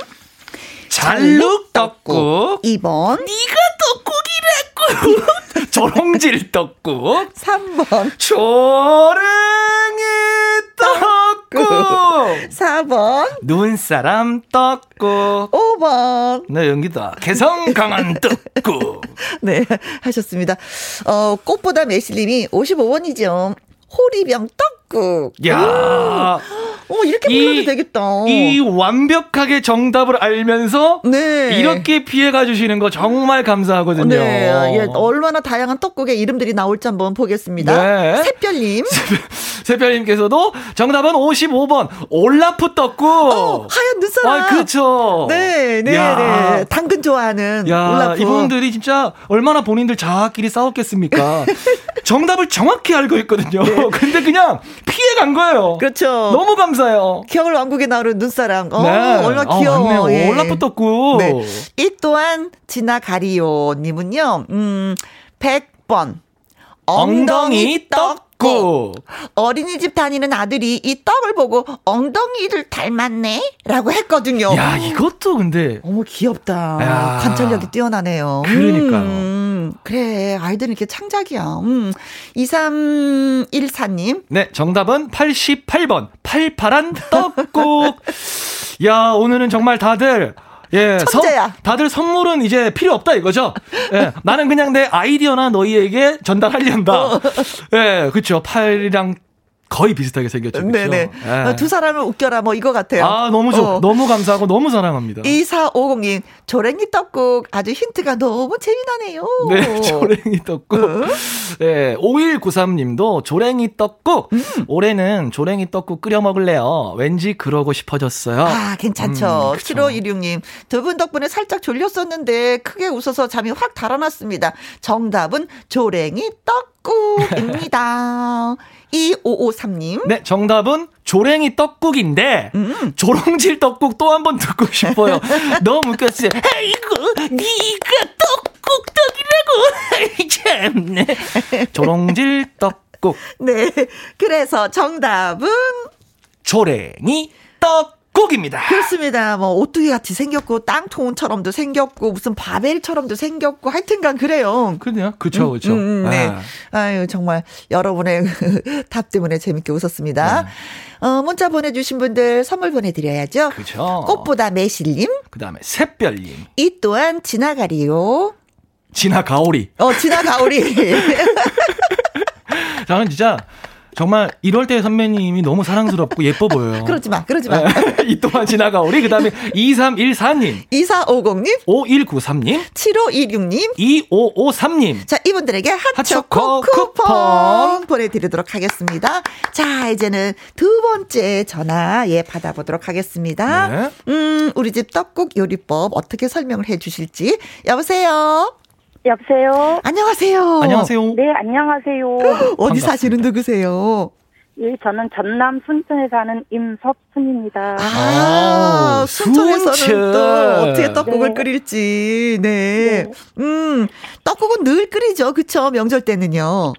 잘룩 떡국 2번 네가 떡국이라고 조롱질 떡국 3번 조랭이 떡 국. 4번. 눈사람 떡국. 5번. 네 연기다. 개성 강한 떡국. 네 하셨습니다. 어 꽃보다 매실님이 55번이죠. 호리병 떡 국 야 어, 이렇게 불러도 이, 되겠다. 이 완벽하게 정답을 알면서 네. 이렇게 피해가 주시는 거 정말 감사하거든요. 네. 예, 얼마나 다양한 떡국의 이름들이 나올지 한번 보겠습니다. 네. 샛별님. 샛별님께서도 정답은 55번 올라프 떡국. 어, 하얀 눈사람. 아, 그렇죠. 네, 네, 야. 네. 당근 좋아하는 야, 올라프. 이분들이 진짜 얼마나 본인들 자아끼리 싸웠겠습니까? 정답을 정확히 알고 있거든요. 네. 근데 그냥 피해 간 거예요. 그렇죠. 너무 감사 감사해요. 겨울 왕국에 나오는 눈사람. 어, 네. 얼마나 아, 귀여워. 아, 예. 올라프 떴고. 네. 이 또한 지나가리오 님은요. 음, 100번. 엉덩이 떡국. 어린이집 다니는 아들이 이 떡을 보고 엉덩이를 닮았네? 라고 했거든요. 야, 이것도 근데. 어머, 귀엽다. 야. 관찰력이 뛰어나네요. 그러니까요. 음. 그래. 아이들은 이렇게 창작이야. 음. 2314님. 네, 정답은 88번. 팔팔한 떡국. 야, 오늘은 정말 다들 예, 천재야. 선, 다들 선물은 이제 필요 없다 이거죠. 예, 나는 그냥 내 아이디어나 너희에게 전달하려다. 어. 예, 그렇죠. 팔이랑 거의 비슷하게 생겼죠. 그렇죠? 네네. 네. 두 사람을 웃겨라 뭐 이거 같아요. 아 너무 좋, 어. 너무 감사하고 너무 사랑합니다. 2450님 조랭이 떡국 아주 힌트가 너무 재미나네요. 네, 조랭이 떡국. 어? 네, 5193님도 조랭이 떡국. 음. 올해는 조랭이 떡국 끓여 먹을래요. 왠지 그러고 싶어졌어요. 아 괜찮죠. 음, 7516님 두 분 덕분에 살짝 졸렸었는데 크게 웃어서 잠이 확 달아났습니다. 정답은 조랭이 떡국입니다. 2553님. 네, 정답은 조랭이 떡국인데, 음. 조롱질 떡국 또 한 번 듣고 싶어요. 너무 웃겼어요. 아이고, 니가 떡국 떡이라고. 참네. 조롱질 떡국. 네. 그래서 정답은 조랭이 떡. 곡입니다. 그렇습니다. 뭐 오뚜기 같이 생겼고 땅통처럼도 생겼고 무슨 바벨처럼도 생겼고 하여튼간 그래요. 그래요. 그렇죠. 그렇죠. 음, 음, 네. 아. 아유 정말 여러분의 답 때문에 재밌게 웃었습니다. 네. 어, 문자 보내주신 분들 선물 보내드려야죠. 그렇죠. 꽃보다 매실님. 그 다음에 샛별님. 이 또한 지나가리요. 지나가오리. 어 지나가오리. 저는 진짜 정말 이럴 때 선배님이 너무 사랑스럽고 예뻐 보여요. 그러지 마, 그러지 마. 이 동안 지나가 우리 그 다음에 2314님, 2450님, 5193님, 7516님, 2553님. 자, 이분들에게 핫초코 쿠폰, 쿠폰 보내드리도록 하겠습니다. 자, 이제는 두 번째 전화 예 받아보도록 하겠습니다. 네. 음, 우리 집 떡국 요리법 어떻게 설명을 해 주실지. 여보세요? 여보세요. 안녕하세요. 안녕하세요. 네, 안녕하세요. 어디 사시는 누구세요? 예, 저는 전남 순천에 사는 임섭순입니다. 아, 아 순천에서는 순천. 또 어떻게 떡국을 네. 끓일지. 네. 네. 음, 떡국은 늘 끓이죠. 그쵸? 명절 때는요.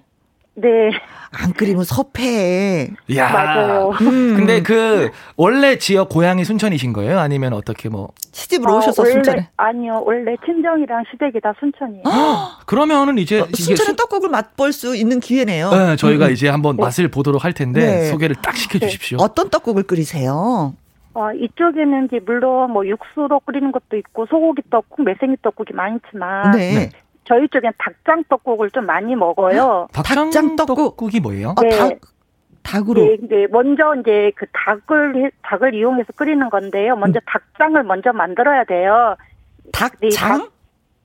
네. 안 끓이면 섭해. 야. 맞아요. 음. 근데 그 원래 지역 고향이 순천이신 거예요? 아니면 어떻게 뭐 시집으로 어, 오셔서 원래, 순천에? 아니요. 원래 친정이랑 시댁이 다 순천이에요. 아, 그러면은 이제 어, 순천의 떡국을 맛볼 수 있는 기회네요. 네, 저희가 음. 이제 한번 네. 맛을 보도록 할 텐데 네. 소개를 딱 시켜 주십시오. 네. 어떤 떡국을 끓이세요? 어, 이쪽에는 이제 물론 뭐 육수로 끓이는 것도 있고 소고기 떡국, 매생이 떡국이 많지만 네. 저희 쪽엔 닭장 떡국을 좀 많이 먹어요. 닭장, 닭장 떡국? 이 뭐예요? 네. 어, 닭, 닭으로. 네, 네, 먼저 이제 그 닭을 닭을 이용해서 끓이는 건데요. 먼저 음. 닭장을 먼저 만들어야 돼요. 닭장?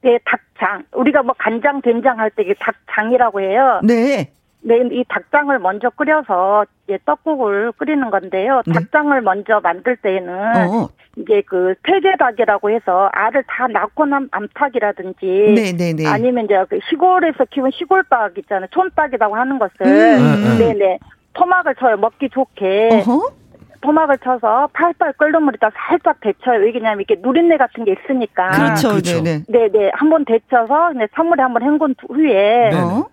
네, 닭장. 우리가 뭐 간장, 된장 할 때 닭장이라고 해요. 네. 네, 이 닭장을 먼저 끓여서 이제 떡국을 끓이는 건데요. 네. 닭장을 먼저 만들 때에는 어. 이제 그 폐계닭이라고 해서 알을 다 낳고 난 암탉이라든지 네네네. 네, 네. 아니면 이제 그 시골에서 키운 시골닭 있잖아요. 촌닭이라고 하는 것을 음. 네네 토막을 쳐요 먹기 좋게. 어허? 토막을 쳐서 팔팔 끓는 물에다 살짝 데쳐요. 왜냐면 이렇게 누린내 같은 게 있으니까. 그렇죠. 그렇죠. 네네. 네네. 한번 데쳐서 찬물에 한번 헹군 후에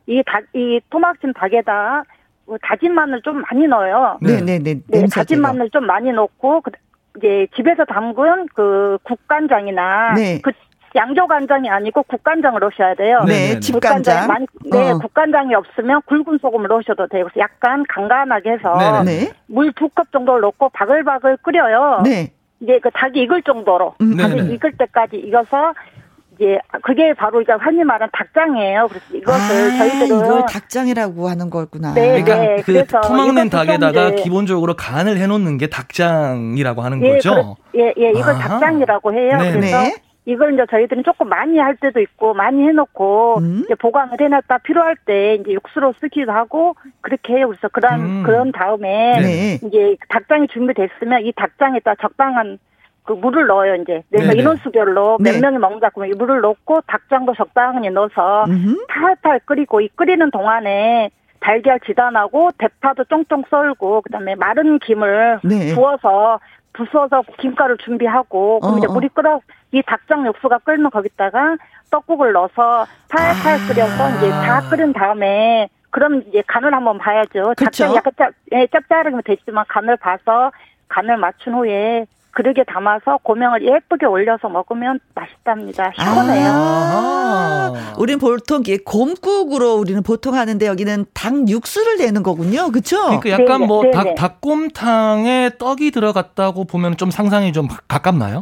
이 닭, 이 토막진 닭에다 뭐 다진 마늘 좀 많이 넣어요. 네네네. 네, 다진 마늘 좀 많이 넣고 그 이제 집에서 담근 그 국간장이나 네. 그 양조 간장이 아니고 국간장을 넣으셔야 돼요. 네, 집간장. 많이, 네, 어. 국간장이 없으면 굵은 소금을 넣으셔도 되고 약간 간간하게 해서 네. 물두 컵 정도를 넣고 바글바글 끓여요. 네. 이제 그 닭이 익을 정도로 음. 닭이 익을 때까지 익어서 이제 그게 바로 이제 흔히 말하는 닭장이에요. 그래서 이것을 아, 저희들은 이걸 닭장이라고 하는 거구나. 네, 그러니까 네. 그 그래서 토막낸 닭에다가 기본적으로 간을 해놓는 게 닭장이라고 하는 예, 거죠. 그래, 예, 예, 이걸 아. 닭장이라고 해요. 네 그래서 네. 이걸 이제 저희들은 조금 많이 할 때도 있고 많이 해놓고 음. 이제 보관을 해놨다 필요할 때 이제 육수로 쓰기도 하고 그렇게 해요. 그래서 그런 음. 그런 다음에 네. 이제 닭장이 준비됐으면 이 닭장에다 적당한 그 물을 넣어요 이제 내가 인원수별로 네. 몇 명이 먹는다 그러면 이 물을 넣고 닭장도 적당히 넣어서 음흠. 팔팔 끓이고 이 끓이는 동안에 달걀 지단하고 대파도 쫑쫑 썰고 그다음에 마른 김을 네. 부어서 부숴서 김가루 준비하고 그럼 어, 이제 어. 물이 끓어 이 닭장 육수가 끓는 거기다가 떡국을 넣어서 팔팔 아. 끓여서 이제 다 끓인 다음에 그럼 이제 간을 한번 봐야죠. 닭장 약간 짭, 예, 짭짤하면 되지만 간을 봐서 간을 맞춘 후에 그릇에 담아서 고명을 예쁘게 올려서 먹으면 맛있답니다. 시원해요. 아~ 우리는 보통 곰국으로 우리는 보통 하는데 여기는 닭 육수를 내는 거군요. 그렇죠? 그러니까 약간 뭐 닭, 닭곰탕에 떡이 들어갔다고 보면 좀 상상이 좀 가깝나요?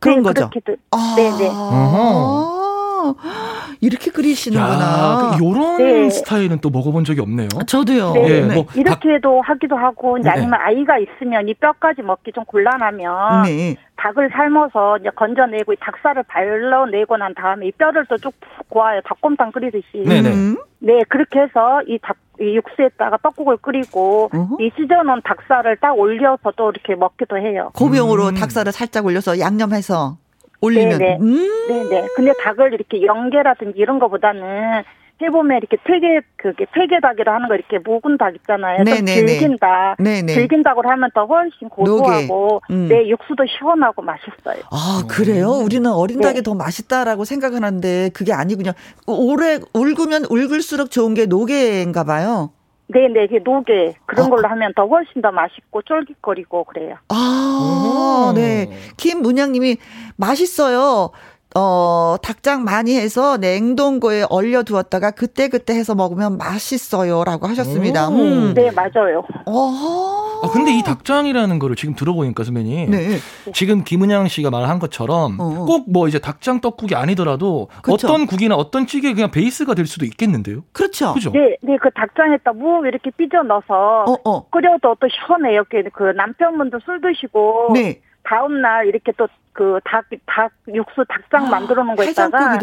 그런 네, 거죠. 그렇게도. 아~ 네네. 아~ 이렇게 끓이시는구나. 그 요런 네. 스타일은 또 먹어본 적이 없네요. 저도요. 네. 네. 뭐 이렇게도 닭... 하기도 하고, 이제 네. 아니면 아이가 있으면 이 뼈까지 먹기 좀 곤란하면 네. 닭을 삶아서 이제 건져내고 이 닭살을 발라내고 난 다음에 이 뼈를 또 쭉 고아요. 닭곰탕 끓이듯이. 네네. 음. 네, 그렇게 해서 이 닭, 이 육수에다가 떡국을 끓이고 어허. 이 찢어놓은 닭살을 딱 올려서 또 이렇게 먹기도 해요. 고명으로 음. 닭살을 살짝 올려서 양념해서 올리면. 네네. 음. 네네. 근데 닭을 이렇게 연계라든지 이런 거보다는 해보면 이렇게 폐게 그게 폐게닭이라 하는 거 이렇게 묵은 닭 있잖아요. 네네네. 닭. 네네. 닭으로 하면 더 훨씬 고소하고 음. 네 육수도 시원하고 맛있어요. 아 그래요? 우리는 어린 닭이 네. 더 맛있다라고 생각하는데 그게 아니군요. 오래 울구면 울글수록 좋은 게 노게인가 봐요. 네네, 이게 노게 그런 어. 걸로 하면 더 훨씬 더 맛있고 쫄깃거리고 그래요. 아, 네. 김문양님이 맛있어요. 어, 닭장 많이 해서 냉동고에 얼려두었다가 그때그때 해서 먹으면 맛있어요. 라고 하셨습니다. 음. 네, 맞아요. 어 아, 근데 이 닭장이라는 거를 지금 들어보니까 선배님. 네. 지금 김은양 씨가 말한 것처럼 어. 꼭뭐 이제 닭장 떡국이 아니더라도 그렇죠. 어떤 국이나 어떤 찌개 그냥 베이스가 될 수도 있겠는데요? 그렇죠. 그죠? 네, 네, 그 닭장에다 무 이렇게 삐져 넣어서 어, 어. 끓여도 또 시원해요. 그 남편분도 술 드시고. 네. 다음 날 이렇게 또 그 닭, 닭, 육수 닭장 아, 만들어 놓은 거 있다가.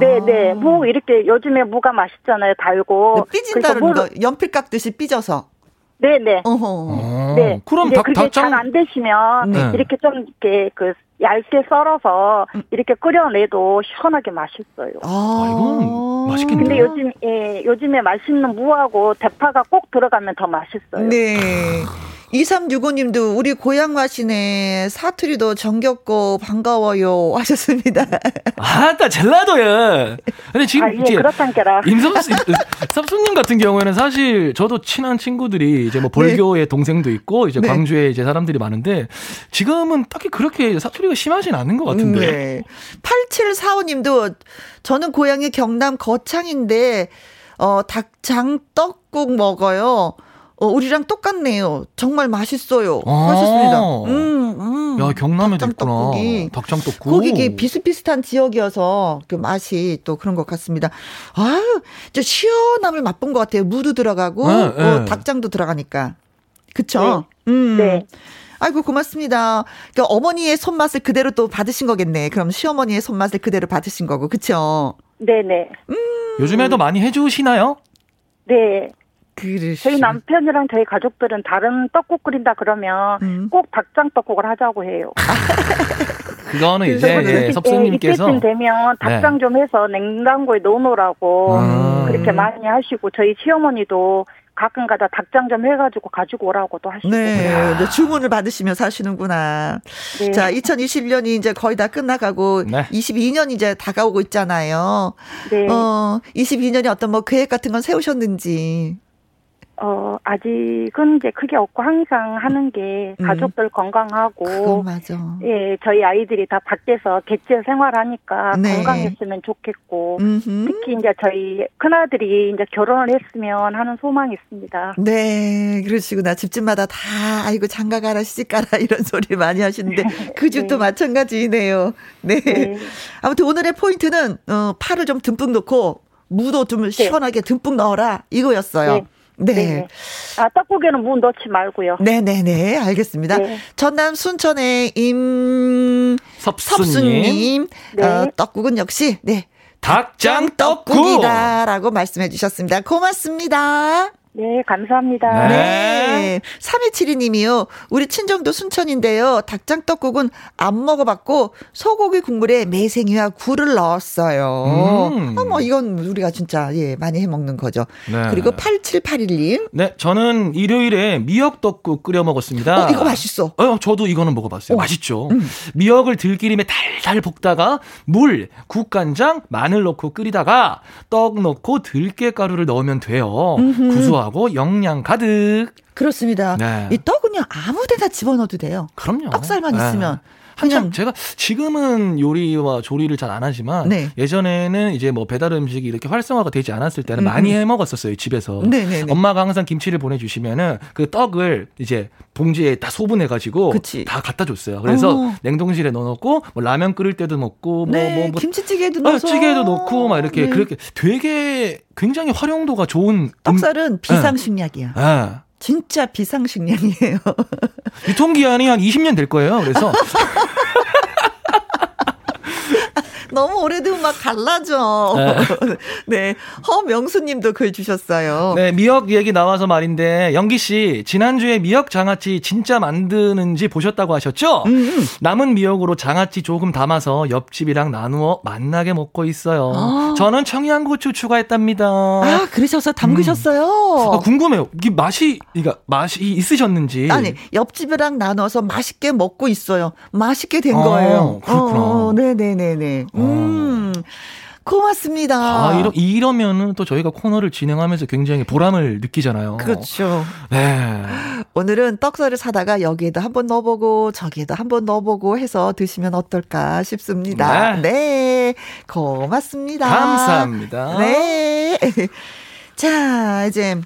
네, 네. 무 이렇게 요즘에 무가 맛있잖아요. 달고. 네, 삐진다는 거. 연필 깎듯이 삐져서. 네네. 네. 어허. 네. 그럼 닭, 그게 닭장... 잘안 되시면 네. 이렇게 좀 이렇게 그 얇게 썰어서 음. 이렇게 끓여내도 시원하게 맛있어요. 아, 아 이건 맛있겠네요. 근데 요즘 예, 요즘에 맛있는 무하고 대파가 꼭 들어가면 더 맛있어요. 네. 2365님도 우리 고향 맛이네. 사투리도 정겹고 반가워요. 하셨습니다. 아, 나 젤라도야. 근데 지금 아, 예, 그렇단께라. 임섭수, 섭수님 같은 경우에는 사실 저도 친한 친구들이 이제 뭐 벌교의 네. 동생도 있고 이제 네. 광주에 이제 사람들이 많은데 지금은 딱히 그렇게 사투리가 심하진 않은 것 같은데. 네. 8745님도 저는 고향이 경남 거창인데 어 닭장 떡국 먹어요. 어, 우리랑 똑같네요. 정말 맛있어요. 아~ 하셨습니다. 음, 음. 야, 경남에도 있구나. 떡국이. 닭장 떡국. 거기 비슷비슷한 지역이어서 그 맛이 또 그런 것 같습니다. 아유, 저 시원함을 맛본 것 같아요. 무도 들어가고, 네, 어, 네. 닭장도 들어가니까. 그쵸? 네. 음. 네. 아이고 고맙습니다. 그러니까 어머니의 손맛을 그대로 또 받으신 거겠네. 그럼 시어머니의 손맛을 그대로 받으신 거고, 그쵸? 네네. 음. 요즘에도 많이 해주시나요? 네. 그러시... 저희 남편이랑 저희 가족들은 다른 떡국 끓인다 그러면 음. 꼭 닭장 떡국을 하자고 해요. 그거는 이제 예, 섭수님께서 이때쯤 되면 닭장 네. 좀 해서 냉장고에 넣어놓으라고 음. 그렇게 많이 하시고 저희 시어머니도 가끔가다 닭장 좀 해가지고 가지고 오라고 도 하시고. 네, 네, 주문을 받으시며 사시는구나. 네. 자, 2021년이 이제 거의 다 끝나가고 네. 22년 이제 다가오고 있잖아요. 네. 어, 22년이 어떤 뭐 계획 같은 건 세우셨는지. 어, 아직은 이제 크게 없고 항상 하는 게 음. 가족들 음. 건강하고. 맞아. 예, 저희 아이들이 다 밖에서 객지 생활하니까 네. 건강했으면 좋겠고. 음흠. 특히 이제 저희 큰아들이 이제 결혼을 했으면 하는 소망이 있습니다. 네, 그러시구나. 집집마다 다, 아이고, 장가 가라, 시집 가라, 이런 소리 많이 하시는데, 그 집도 네. 마찬가지네요. 네. 네. 아무튼 오늘의 포인트는, 어, 파를 좀 듬뿍 넣고, 무도 좀 네. 시원하게 듬뿍 넣어라, 이거였어요. 네. 네. 네. 아, 떡국에는 무 넣지 말고요. 네네네. 알겠습니다. 네. 전남 순천의 임, 섭수님. 네. 어, 떡국은 역시, 네. 닭장 떡국이다라고 말씀해 주셨습니다. 고맙습니다. 네, 감사합니다. 네. 3272님이요. 우리 친정도 순천인데요. 닭장떡국은 안 먹어봤고, 소고기 국물에 매생이와 굴을 넣었어요. 음. 어머, 이건 우리가 진짜, 예, 많이 해 먹는 거죠. 네. 그리고 8781님. 네, 저는 일요일에 미역떡국 끓여 먹었습니다. 어, 이거 맛있어. 어, 저도 이거는 먹어봤어요. 어. 맛있죠. 음. 미역을 들기름에 달달 볶다가 물, 국간장, 마늘 넣고 끓이다가 떡 넣고 들깨가루를 넣으면 돼요. 구수하 고 고소하고 영양 가득. 그렇습니다. 네. 이 떡은 그냥 아무 데나 집어넣어도 돼요. 그럼요. 떡살만 네. 있으면. 한참 제가 지금은 요리와 조리를 잘 안 하지만 네. 예전에는 이제 뭐 배달 음식이 이렇게 활성화가 되지 않았을 때는 음. 많이 해 먹었었어요 집에서 네네네. 엄마가 항상 김치를 보내주시면은 그 떡을 이제 봉지에 다 소분해 가지고 다 갖다 줬어요 그래서 어. 냉동실에 넣어놓고 뭐 라면 끓일 때도 먹고 뭐, 네. 뭐, 뭐 김치찌개도 어, 넣어서 찌개도 넣고 막 이렇게 네. 그렇게 되게 굉장히 활용도가 좋은 떡살은 음, 비상식약이야. 네. 진짜 비상식량이에요. 유통기한이 한 20년 될 거예요. 그래서. 너무 오래되면 막 갈라져. 네. 네. 허명수님도 글 주셨어요. 네, 미역 얘기 나와서 말인데 영기 씨 지난주에 미역 장아찌 진짜 만드는지 보셨다고 하셨죠? 음, 음. 남은 미역으로 장아찌 조금 담아서 옆집이랑 나누어 만나게 먹고 있어요. 아. 저는 청양고추 추가했답니다. 아, 그러셔서 담그셨어요? 음. 아, 궁금해요. 이게 맛이 그러니까 맛이 있으셨는지. 아니, 옆집이랑 나눠서 맛있게 먹고 있어요. 맛있게 된 아, 거예요. 그렇구나. 어, 네, 네, 네, 네. 음. 고맙습니다. 아, 이러, 이러면은 또 저희가 코너를 진행하면서 굉장히 보람을 느끼잖아요. 그렇죠. 네. 오늘은 떡살을 사다가 여기에도 한번 넣어보고 저기에도 한번 넣어보고 해서 드시면 어떨까 싶습니다. 네. 네. 고맙습니다. 감사합니다. 네. 자, 이제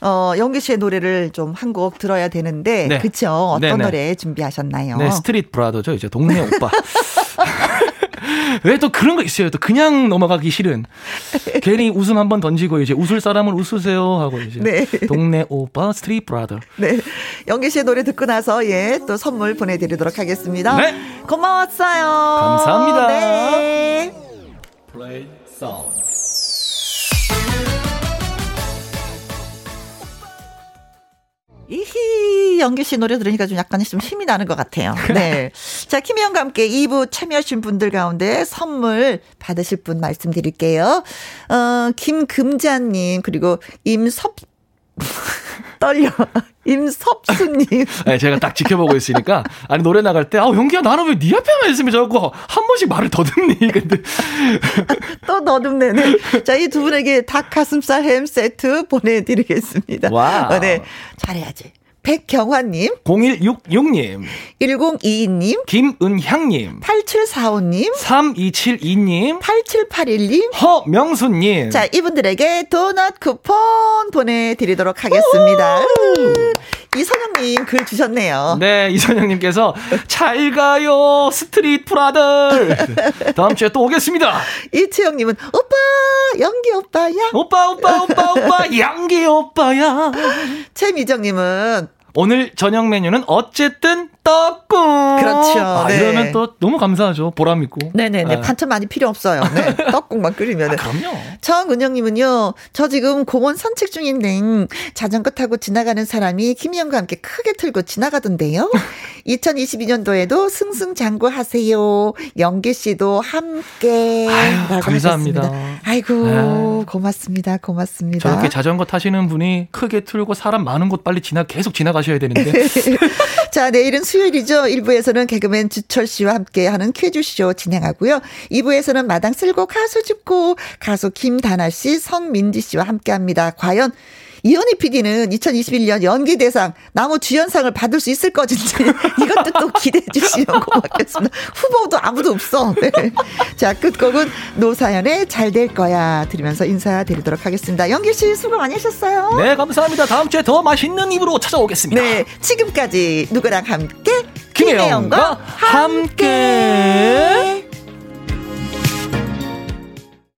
어, 영기 씨의 노래를 좀 한 곡 들어야 되는데, 네. 그쵸? 어떤 네네. 노래 준비하셨나요? 네, street brother죠. 이제 동네 오빠. 왜 또 그런 거 있어요? 또 그냥 넘어가기 싫은. 괜히 웃음 한번 던지고 이제 웃을 사람을 웃으세요 하고 이제. 네. 동네 오빠 street brother. 네. 영기 씨의 노래 듣고 나서 예, 또 선물 보내 드리도록 하겠습니다. 네. 고마웠어요. 감사합니다. 네. 이히 영기 씨 노래 들으니까 좀 약간 좀 힘이 나는 것 같아요. 네. 자, 김혜영과 함께 2부 참여하신 분들 가운데 선물 받으실 분 말씀드릴게요. 어, 김금자님, 그리고 임섭, 떨려. 임섭수님. 네, 제가 딱 지켜보고 있으니까. 아니, 노래 나갈 때, 아, 용기야, 나는 왜 네 앞에만 있으면 자꾸 한 번씩 말을 더듬니? 근데. 또 더듬네네. 자, 이 두 분에게 닭 가슴살 햄 세트 보내드리겠습니다. 와. 어, 네. 잘해야지. 백경환님, 0166님, 1022님, 김은향님, 8745님, 3272님, 8781님, 허명수님. 자, 이분들에게 도넛 쿠폰 보내드리도록 하겠습니다. 이선영님 글 주셨네요. 네, 이선영님께서 잘 가요, 스트릿 브라들. 다음 주에 또 오겠습니다. 이채영님은 오빠, 연기 오빠야. 오빠, 오빠, 오빠, 오빠, 양기 오빠야. 최미정님은 오늘 저녁 메뉴는 어쨌든 떡국. 그렇죠. 아, 네. 이러면 또 너무 감사하죠. 보람 있고. 네네네. 아. 반찬 많이 필요 없어요. 네. 떡국만 끓이면. 아, 그럼요. 정은영님은요. 저 지금 공원 산책 중인데 자전거 타고 지나가는 사람이 김희영과 함께 크게 틀고 지나가던데요. 2022년도에도 승승장구하세요. 영기 씨도 함께. 아유, 감사합니다. 하셨습니다. 아이고 아유. 고맙습니다. 고맙습니다. 저렇게 자전거 타시는 분이 크게 틀고 사람 많은 곳 빨리 지나 계속 지나가셔야 되는데. 자 내일은 수 수요일이죠. 1부에서는 개그맨 주철 씨와 함께 하는 퀴즈쇼 진행하고요. 2부에서는 마당 쓸고 가수 줍고 가수 김다나 씨, 성민지 씨와 함께 합니다. 과연 이현희 PD는 2021년 연기대상 나무 주연상을 받을 수 있을 것인지 이것도 또 기대해 주시면 고맙겠습니다. 후보도 아무도 없어. 네. 자, 끝곡은 노사연의 잘 될 거야 들으면서 인사드리도록 하겠습니다. 연기 씨 수고 많이 하셨어요. 네, 감사합니다. 다음 주에 더 맛있는 입으로 찾아오겠습니다. 네, 지금까지 누구랑 함께 김혜영과 함께. 함께.